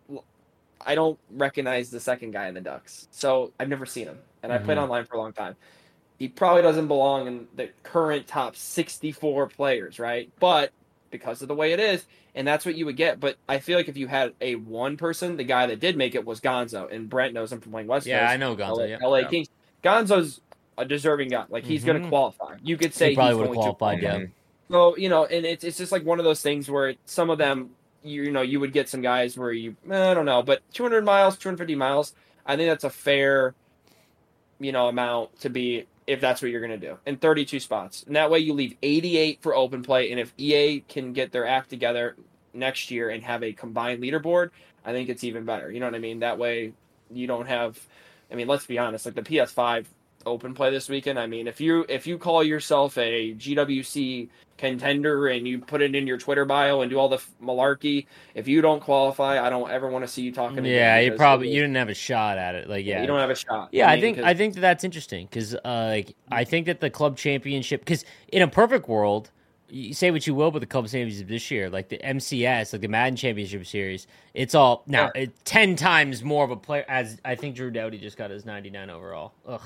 I don't recognize the second guy in the Ducks. So I've never seen him, and mm-hmm. I played online for a long time. He probably doesn't belong in the current top 64 players, right? But because of the way it is, and that's what you would get. But I feel like if you had a one person, the guy that did make it was Gonzo, and Brent knows him from playing West Yeah, Coast, I know Gonzo. LA, yeah. LA Kings. Gonzo's a deserving guy. Like he's mm-hmm. going to qualify. You could say he probably would have qualified. Yeah. So you know, and it's it's just like one of those things where some of them, you, you know, you would get some guys where you eh, I don't know, but 200 miles, 250 miles, I think that's a fair, you know, amount to be if that's what you're going to do in 32 spots. And that way you leave 88 for open play. And if EA can get their act together next year and have a combined leaderboard, I think it's even better. You know what I mean? That way you don't have. I mean, let's be honest. Like the PS5 open play this weekend. I mean, if you if you call yourself a GWC contender and you put it in your Twitter bio and do all the malarkey, if you don't qualify, I don't ever want to see you talking. Yeah, you probably you didn't have a shot at it. Like, yeah, you don't have a shot. Yeah, I, mean, I think I think that that's interesting because uh, like I think that the club championship because in a perfect world. You say what you will, but the club championship this year, like the MCS, like the Madden Championship Series, it's all now yeah. it, ten times more of a player. As I think Drew Doughty just got his ninety nine overall. Ugh,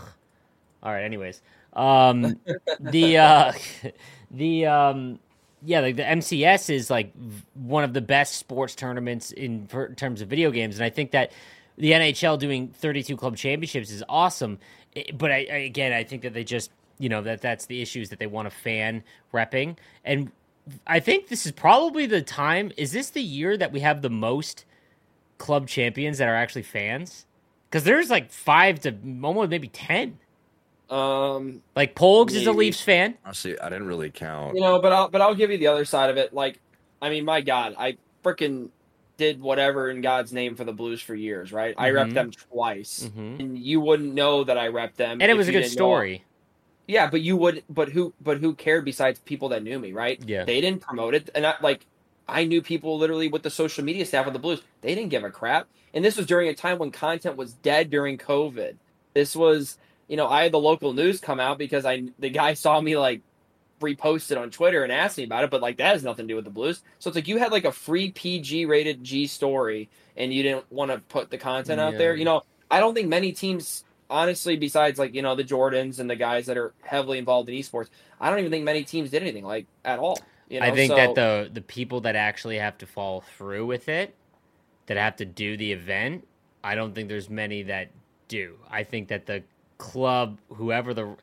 all right. Anyways, um, the uh, the um, yeah, like the MCS is like one of the best sports tournaments in, in terms of video games, and I think that the NHL doing 32 club championships is awesome. But I, I, again, I think that they just you know that that's the issues that they want a fan repping, and I think this is probably the time. Is this the year that we have the most club champions that are actually fans? Because there's like five to almost maybe ten. Um, like Polgs is a Leafs fan. Honestly, I didn't really count. You know, but I'll but I'll give you the other side of it. Like, I mean, my God, I freaking did whatever in God's name for the Blues for years, right? Mm-hmm. I rep them twice, mm-hmm. and you wouldn't know that I rep them, and it was a good story. Yeah, but you would, but who, but who cared besides people that knew me, right? Yeah, they didn't promote it, and I, like I knew people literally with the social media staff of the Blues. They didn't give a crap, and this was during a time when content was dead during COVID. This was you know, I had the local news come out because I the guy saw me like repost it on Twitter and asked me about it, but like that has nothing to do with the Blues. So it's like you had like a free PG rated G story and you didn't want to put the content yeah. out there. You know, I don't think many teams honestly besides like, you know, the Jordans and the guys that are heavily involved in esports, I don't even think many teams did anything like at all. You know? I think so, that the the people that actually have to follow through with it, that have to do the event, I don't think there's many that do. I think that the club, whoever the,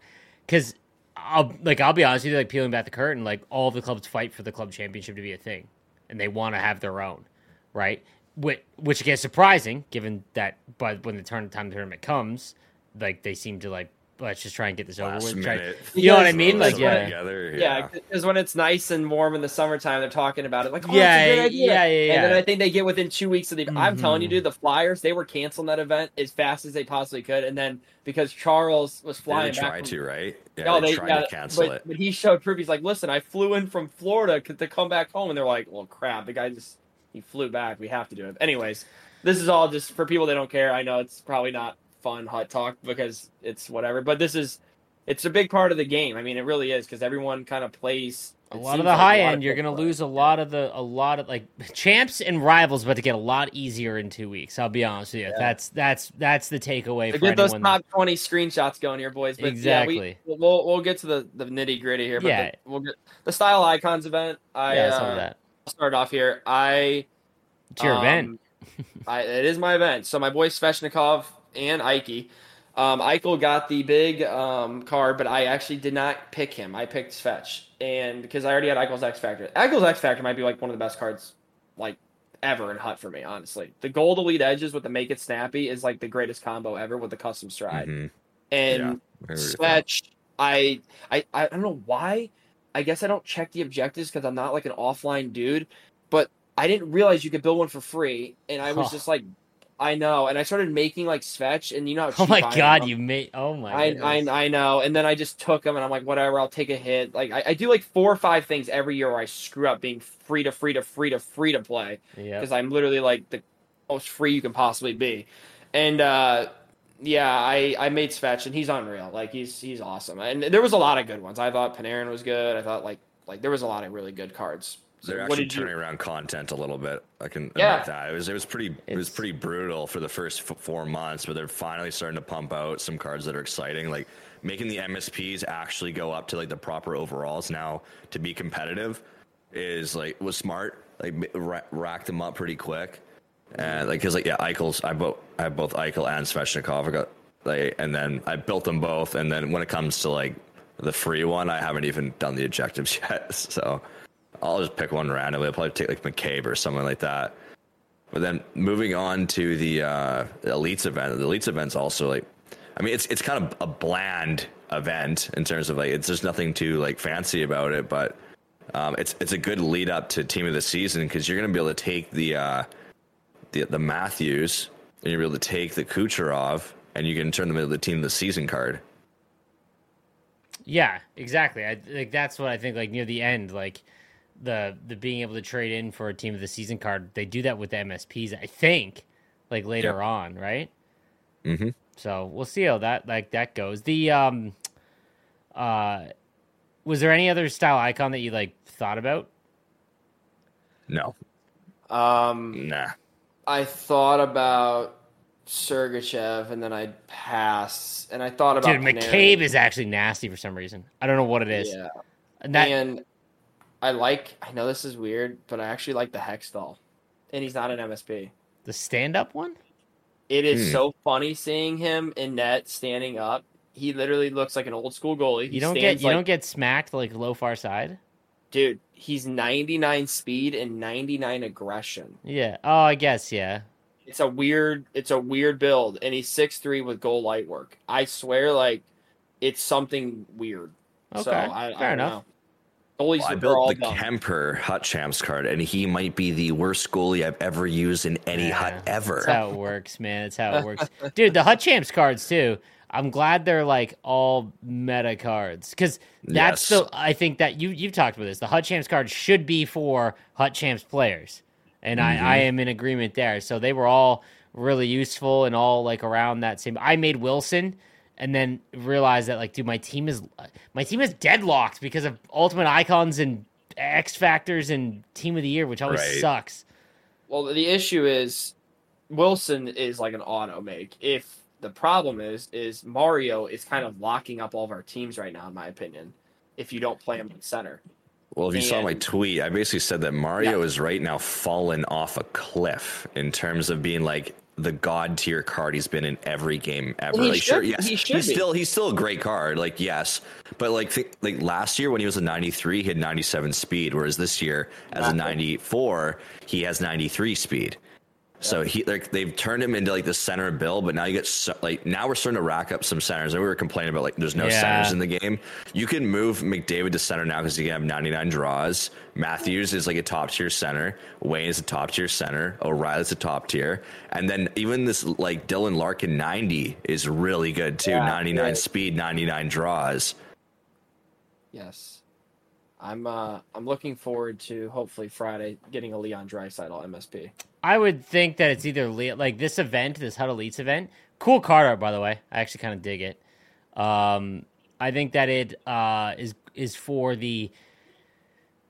because I'll like I'll be honest with you, like peeling back the curtain, like all the clubs fight for the club championship to be a thing, and they want to have their own, right? Which, which again, surprising given that, but when the turn time tournament comes, like they seem to like let's just try and get this over Last with. Try- minute. you know what I mean? Like, what- yeah, Together, Yeah, because when it's nice and warm in the summertime, they're talking about it like, oh, Yeah, yeah, a good idea. yeah, yeah, And then. I think they get within two weeks of the. I'm mm-hmm. telling you, dude, the Flyers they were canceling that event as fast as they possibly could, and then because Charles was They flying didn't back, try to, right? Yeah, no, they, they, tried yeah, to cancel but, it. but he showed proof. He's like, listen, I flew in from Florida to come back home, and they're like, well, crap, the guy just he flew back. We have to do it. Anyways, this is all just for people that don't care. I know it's probably not fun hot talk because it's whatever, but this is it's a big part of the game. I mean, it really is because everyone kind of plays. a lot of the like high a lot of end, you're gonna lose a lot of the a lot of like champs and rivals, but to get a lot easier in two weeks. I'll be honest with you. Yeah. That's that's that's the takeaway To for get those top twenty screenshots going here, boys. But Exactly. yeah, we, we'll we'll get to the, the nitty gritty here. But Yeah. the, we'll get the style icons event. I yeah, uh, that. I'll start off here. I It's your um, event. I, it is my event. So my boy Sveshnikov and Ike. Um, Eichel got the big um, card, but I actually did not pick him. I picked Svetch, and because I already had Eichel's X Factor. Eichel's X Factor might be like one of the best cards, like ever in Hut for me. Honestly, the gold elite edges with the make it snappy is like the greatest combo ever with the custom stride. Mhm. And Yeah, I agree with that. Svetch, I, I I don't know why. I guess I don't check the objectives because I'm not like an offline dude. But I didn't realize you could build one for free, and I was Huh. just like, I know. And I started making like Svetch, and you know, Oh my god, am. you made oh my I. I I know, and then I just took them, and I'm like, whatever, I'll take a hit. Like I, I do like four or five things every year where I screw up being free to free to free to free to play Yep. because I'm literally like the most free you can possibly be. And uh, yeah, I I made Svetch and he's unreal. Like he's he's awesome. And there was a lot of good ones. I thought Panarin was good. I thought like like there was a lot of really good cards. They're actually did you? turning around content a little bit. I can admit Yeah. that it was it was pretty it was pretty brutal for the first f- four months, but they're finally starting to pump out some cards that are exciting, like making the MSPs actually go up to like the proper overalls now to be competitive is like was smart. Like ra- racked them up pretty quick, and like because like yeah, Eichel's I both I have both Eichel and Svechnikov. I got like and then I built them both, and then when it comes to like the free one, I haven't even done the objectives yet, so. I'll just pick one randomly. I'll probably take like McCabe or someone like that. But then moving on to the uh, elites event, the elites event's also like, I mean, it's it's kind of a bland event in terms of like it's there's nothing too like fancy about it, but um, it's it's a good lead up to team of the season because you're gonna be able to take the uh, the the Matthews and you're able to take the Kucherov and you can turn them into the team of the season card. Yeah, exactly. I like that's what I think. Like near the end, like the the being able to trade in for a team of the season card, they do that with the MSPs. I think, like later Yep. on, right? Mm-hmm. So we'll see how that like that goes. The um, uh, was there any other style icon that you like thought about? No, Um, nah. I thought about Sergachev and then I passed, and I thought about Dude, Panarin. McCabe is actually nasty for some reason. I don't know what it is. Yeah, And that and I like. I know this is weird, but I actually like the Hextall, and he's not an MSP. the stand up one. It is Hmm. so funny seeing him in net standing up. He literally looks like an old school goalie. He You don't get you like, don't get smacked like low far side. dude. He's 99 speed and 99 aggression. Yeah. Oh, I guess yeah. It's a weird. It's a weird build, and he's six three with goal light work. I swear, like it's something weird. Okay. So I, I Fair don't enough. know. Goalies I are built all the dumb. Kuemper Hut Champs card, and he might be the worst goalie I've ever used in any Yeah, hut ever. That's how it works, man. That's how it works, dude. The Hut Champs cards too. I'm glad they're like all meta cards because that's Yes. the. I think that you you've talked about this. The Hut Champs cards should be for Hut Champs players, and I I mm-hmm. am in agreement there. So they were all really useful and all like around that same. I made Wilson. And then realize that, like, dude, my team is my team is deadlocked because of Ultimate Icons and X Factors and Team of the Year, which always Right. sucks. Well, the issue is Wilson is like an auto make. If the problem is is Mario is kind of locking up all of our teams right now, in my opinion. If you don't play him in center, Well, if you saw my tweet, I basically said that Mario is right now fallen off a cliff in terms of being like the god tier card he's been in every game ever. He like, sure, should- yes, he he's be. still he's still a great card. Like, yes, but like th- like last year when he was a 93, he had 97 speed, whereas this year as a 94, he has 93 speed. So he like they've turned him into like the center bill, but now you get so, like now we're starting to rack up some centers. And we were complaining about like there's no Yeah. centers in the game. You can move McDavid to center now because you can have 99 draws. Matthews is like a top tier center. Wayne is a top tier center. O'Reilly's a top tier, and then even this like Dylan Larkin 90 is really good too. Yeah, 99 right. speed, 99 draws. Yes. I'm uh I'm looking forward to hopefully Friday getting a Leon Draisaitl MSP. I would think that it's either Le- like this event, this Hut Elites event. Cool card art, by the way. I actually kind of dig it. Um, I think that it uh, is is for the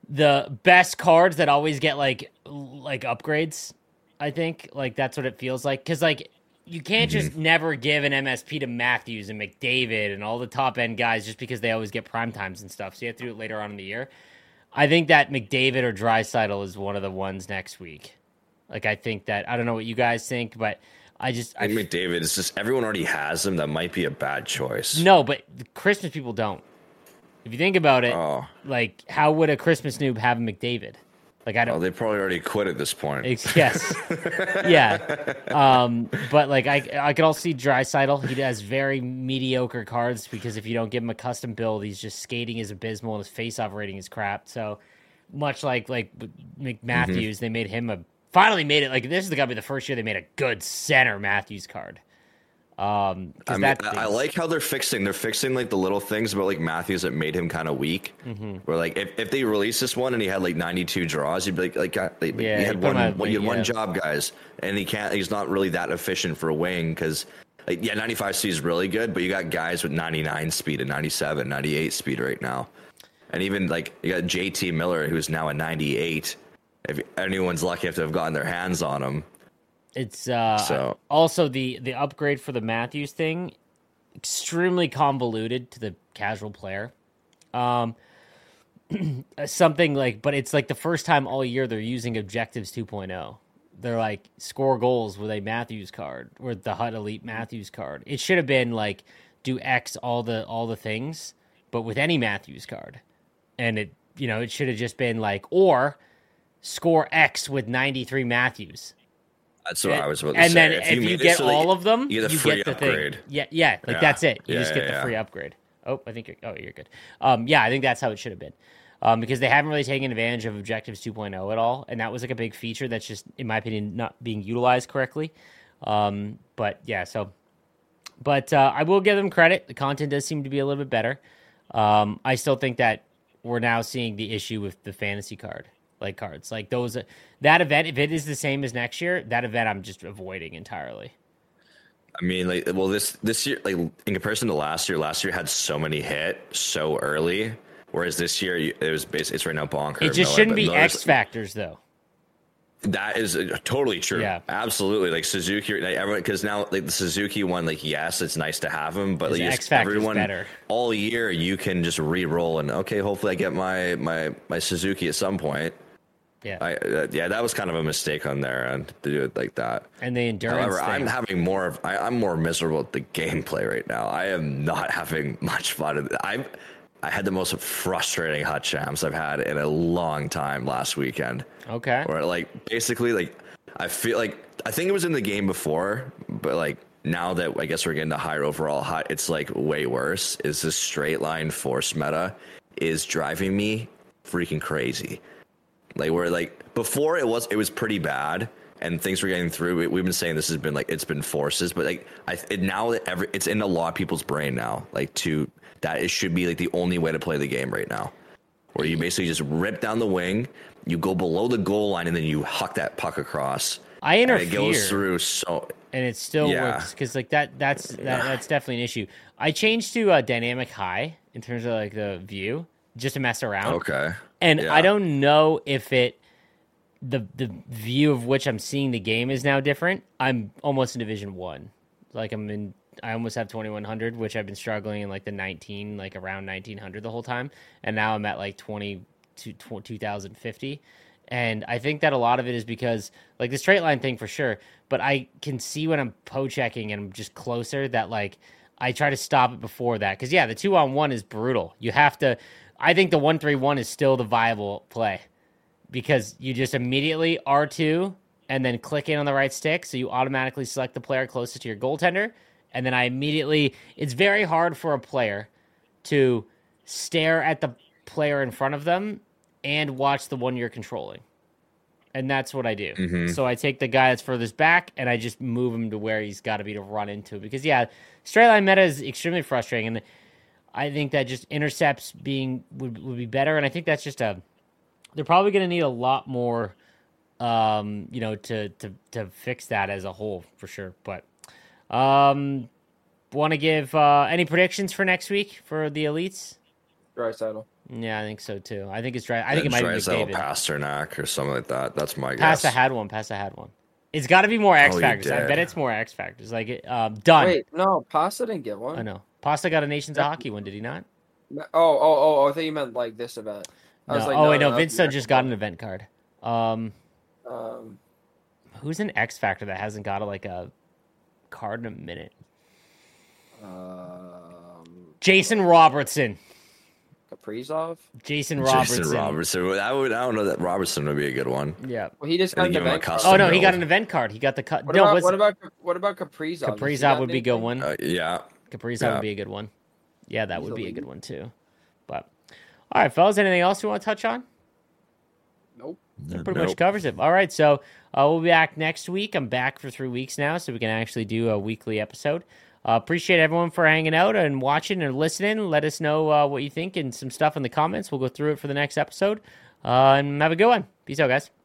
the best cards that always get like like upgrades. I think like that's what it feels like because like you can't just mm-hmm. never give an MSP to Matthews and McDavid and all the top end guys just because they always get prime times and stuff. So you have to do it later on in the year. I think that McDavid or Draisaitl is one of the ones next week. Like I think that I don't know what you guys think, but I just I I think McDavid is just everyone already has him. That might be a bad choice. no, but the Christmas people don't. If you think about it, Oh, like how would a Christmas noob have a McDavid? Like I well, don't. they probably already quit at this point. Yes, yeah, um, but like I, I could also see Draisaitl. He has very mediocre cards because if you don't give him a custom build, he's just skating is abysmal and his face-off rating is crap. So much like like with Mm-hmm. McMatthews, they made him a finally made it. Like this is gonna be the first year they made a good center Matthews card. Um, I mean, that I, like how they're fixing. They're fixing like the little things about like Matthews that made him kind of weak. Mm-hmm. Where like if, if they released this one and he had like 92 draws, you'd be like like, like Yeah, he you had one, at one you had wing, one job, guys, and he can't. He's not really that efficient for a wing because. Like, yeah, 95 speed is really good, but you got guys with 99 speed and 97, 98 speed right now. And even like you got JT Miller, who's now a 98. If anyone's lucky enough to have gotten their hands on him, It's uh So- also the the upgrade for the Matthews thing extremely convoluted to the casual player. Um something like but it's like the first time all year they're using objectives 2.0. They're like score goals with a Matthews card or the HUT Elite Matthews card. It should have been like do X all the all the things but with any Matthews card. And it you know, it should have just been like or score X with 93 Matthews. That's what I was about to and say. then if you, made it get all of them, you you get a free the upgrade. thing. Yeah, yeah, like Yeah. that's it. You Yeah, just get the free upgrade. Oh, I think you're. Oh, you're good. Um, yeah, I think that's how it should have been. Um, because they haven't really taken advantage of Objectives 2.0 at all, and that was like a big feature that's just, in my opinion, not being utilized correctly. Um, but yeah, so, but uh, I will give them credit. The content does seem to be a little bit better. Um, I still think that we're now seeing the issue with the fantasy card, like cards, like those. That event, if it is the same as next year, that event I'm just avoiding entirely. I mean, like, well, this this year, like in comparison to last year, last year had so many hit so early, whereas this year it was basically it's right now bonker. It just Miller, shouldn't be Miller's- X factors though. That is uh, totally true. Yeah. absolutely. Like Suzuki, like everyone, because now like the Suzuki one, like yes, it's nice to have him, but like just everyone better. all year you can just re-roll and okay, hopefully I get my my my Suzuki at some point. Yeah, I uh, yeah, that was kind of a mistake on their end to do it like that. and the endurance. However, thing. I'm having more of I, I'm more miserable with the gameplay right now. I am not having much fun. I'm I had the most frustrating Hut Champs I've had in a long time last weekend. okay. Or like basically like I feel like I think it was in the game before, but like now that I guess we're getting to higher overall hot, it's like way worse. Is this straight line force meta is driving me freaking crazy. Like where like before it was it was pretty bad and things were getting through. We, we've been saying this has been like it's been forces, but like I it, now that every it's in a lot of people's brain now. Like to that it should be like the only way to play the game right now, where you basically just rip down the wing, you go below the goal line, and then you huck that puck across. I interfere, it goes through so and it still Yeah. works because like that. That's that, that's definitely an issue. I changed to uh, dynamic high in terms of like the view, just to mess around. okay. And Yeah. I don't know if it the the view of which I'm seeing the game is now different. I'm almost in Division One, like I'm in. I almost have 2100, which I've been struggling in like the 19, like around 1900 the whole time, and now I'm at like 20 to 2050. And I think that a lot of it is because like the straight line thing for sure, but I can see when I'm po checking and I'm just closer that like I try to stop it before that because yeah, the two on one is brutal. You have to. I think the one three one is still the viable play because you just immediately R two and then click in on the right stick. So you automatically select the player closest to your goaltender. And then I immediately, it's very hard for a player to stare at the player in front of them and watch the one you're controlling. And that's what I do. Mhm. So I take the guy that's furthest back and I just move him to where he's got to be to run into. Because, yeah, straight line meta is extremely frustrating. And I think that just intercepts being would, would be better. And I think that's just a, they're probably going to need a lot more um, you know, to to to fix that as a whole for sure. But um, want to give uh, any predictions for next week for the elites? Draisaitl. Yeah, I think so too. I think it's dry. I think it might be Draisaitl, McDavid. Pastrnak or something like that. That's my Pasta guess. had one. Pasta had one. It's got to be more X Oh, factors. I bet it's more X factors. Like it, um, done. Wait, no, Pasta didn't get one. I know. Pasta got a Nations of Hockey one, did he not? Oh, oh, oh, oh! I thought you meant like this event. I No. was like, oh wait, no. that's Vincent the just got an event card. Um. Um, who's an X factor that hasn't got a, like a card in a minute? um, Jason Robertson. Kaprizov. Jason Robertson. Jason Robertson. I would. I don't know that Robertson would be a good one. Yeah. Well, he just Gotta got an give him a event. card. Oh no, he got an event card. He got the cut. What No, about what about what about Kaprizov? Does Kaprizov would be a good one. Uh, yeah. Kaprizov yeah. would be a good one. Yeah, that would be a good one too. But all right, fellas, anything else you want to touch on? Nope. That pretty Nope. much covers it. All right, so uh, we'll be back next week. I'm back for three weeks now, so we can actually do a weekly episode. Uh, appreciate everyone for hanging out and watching and listening. Let us know uh, what you think and some stuff in the comments. We'll go through it for the next episode. Uh, and have a good one. Peace out, guys.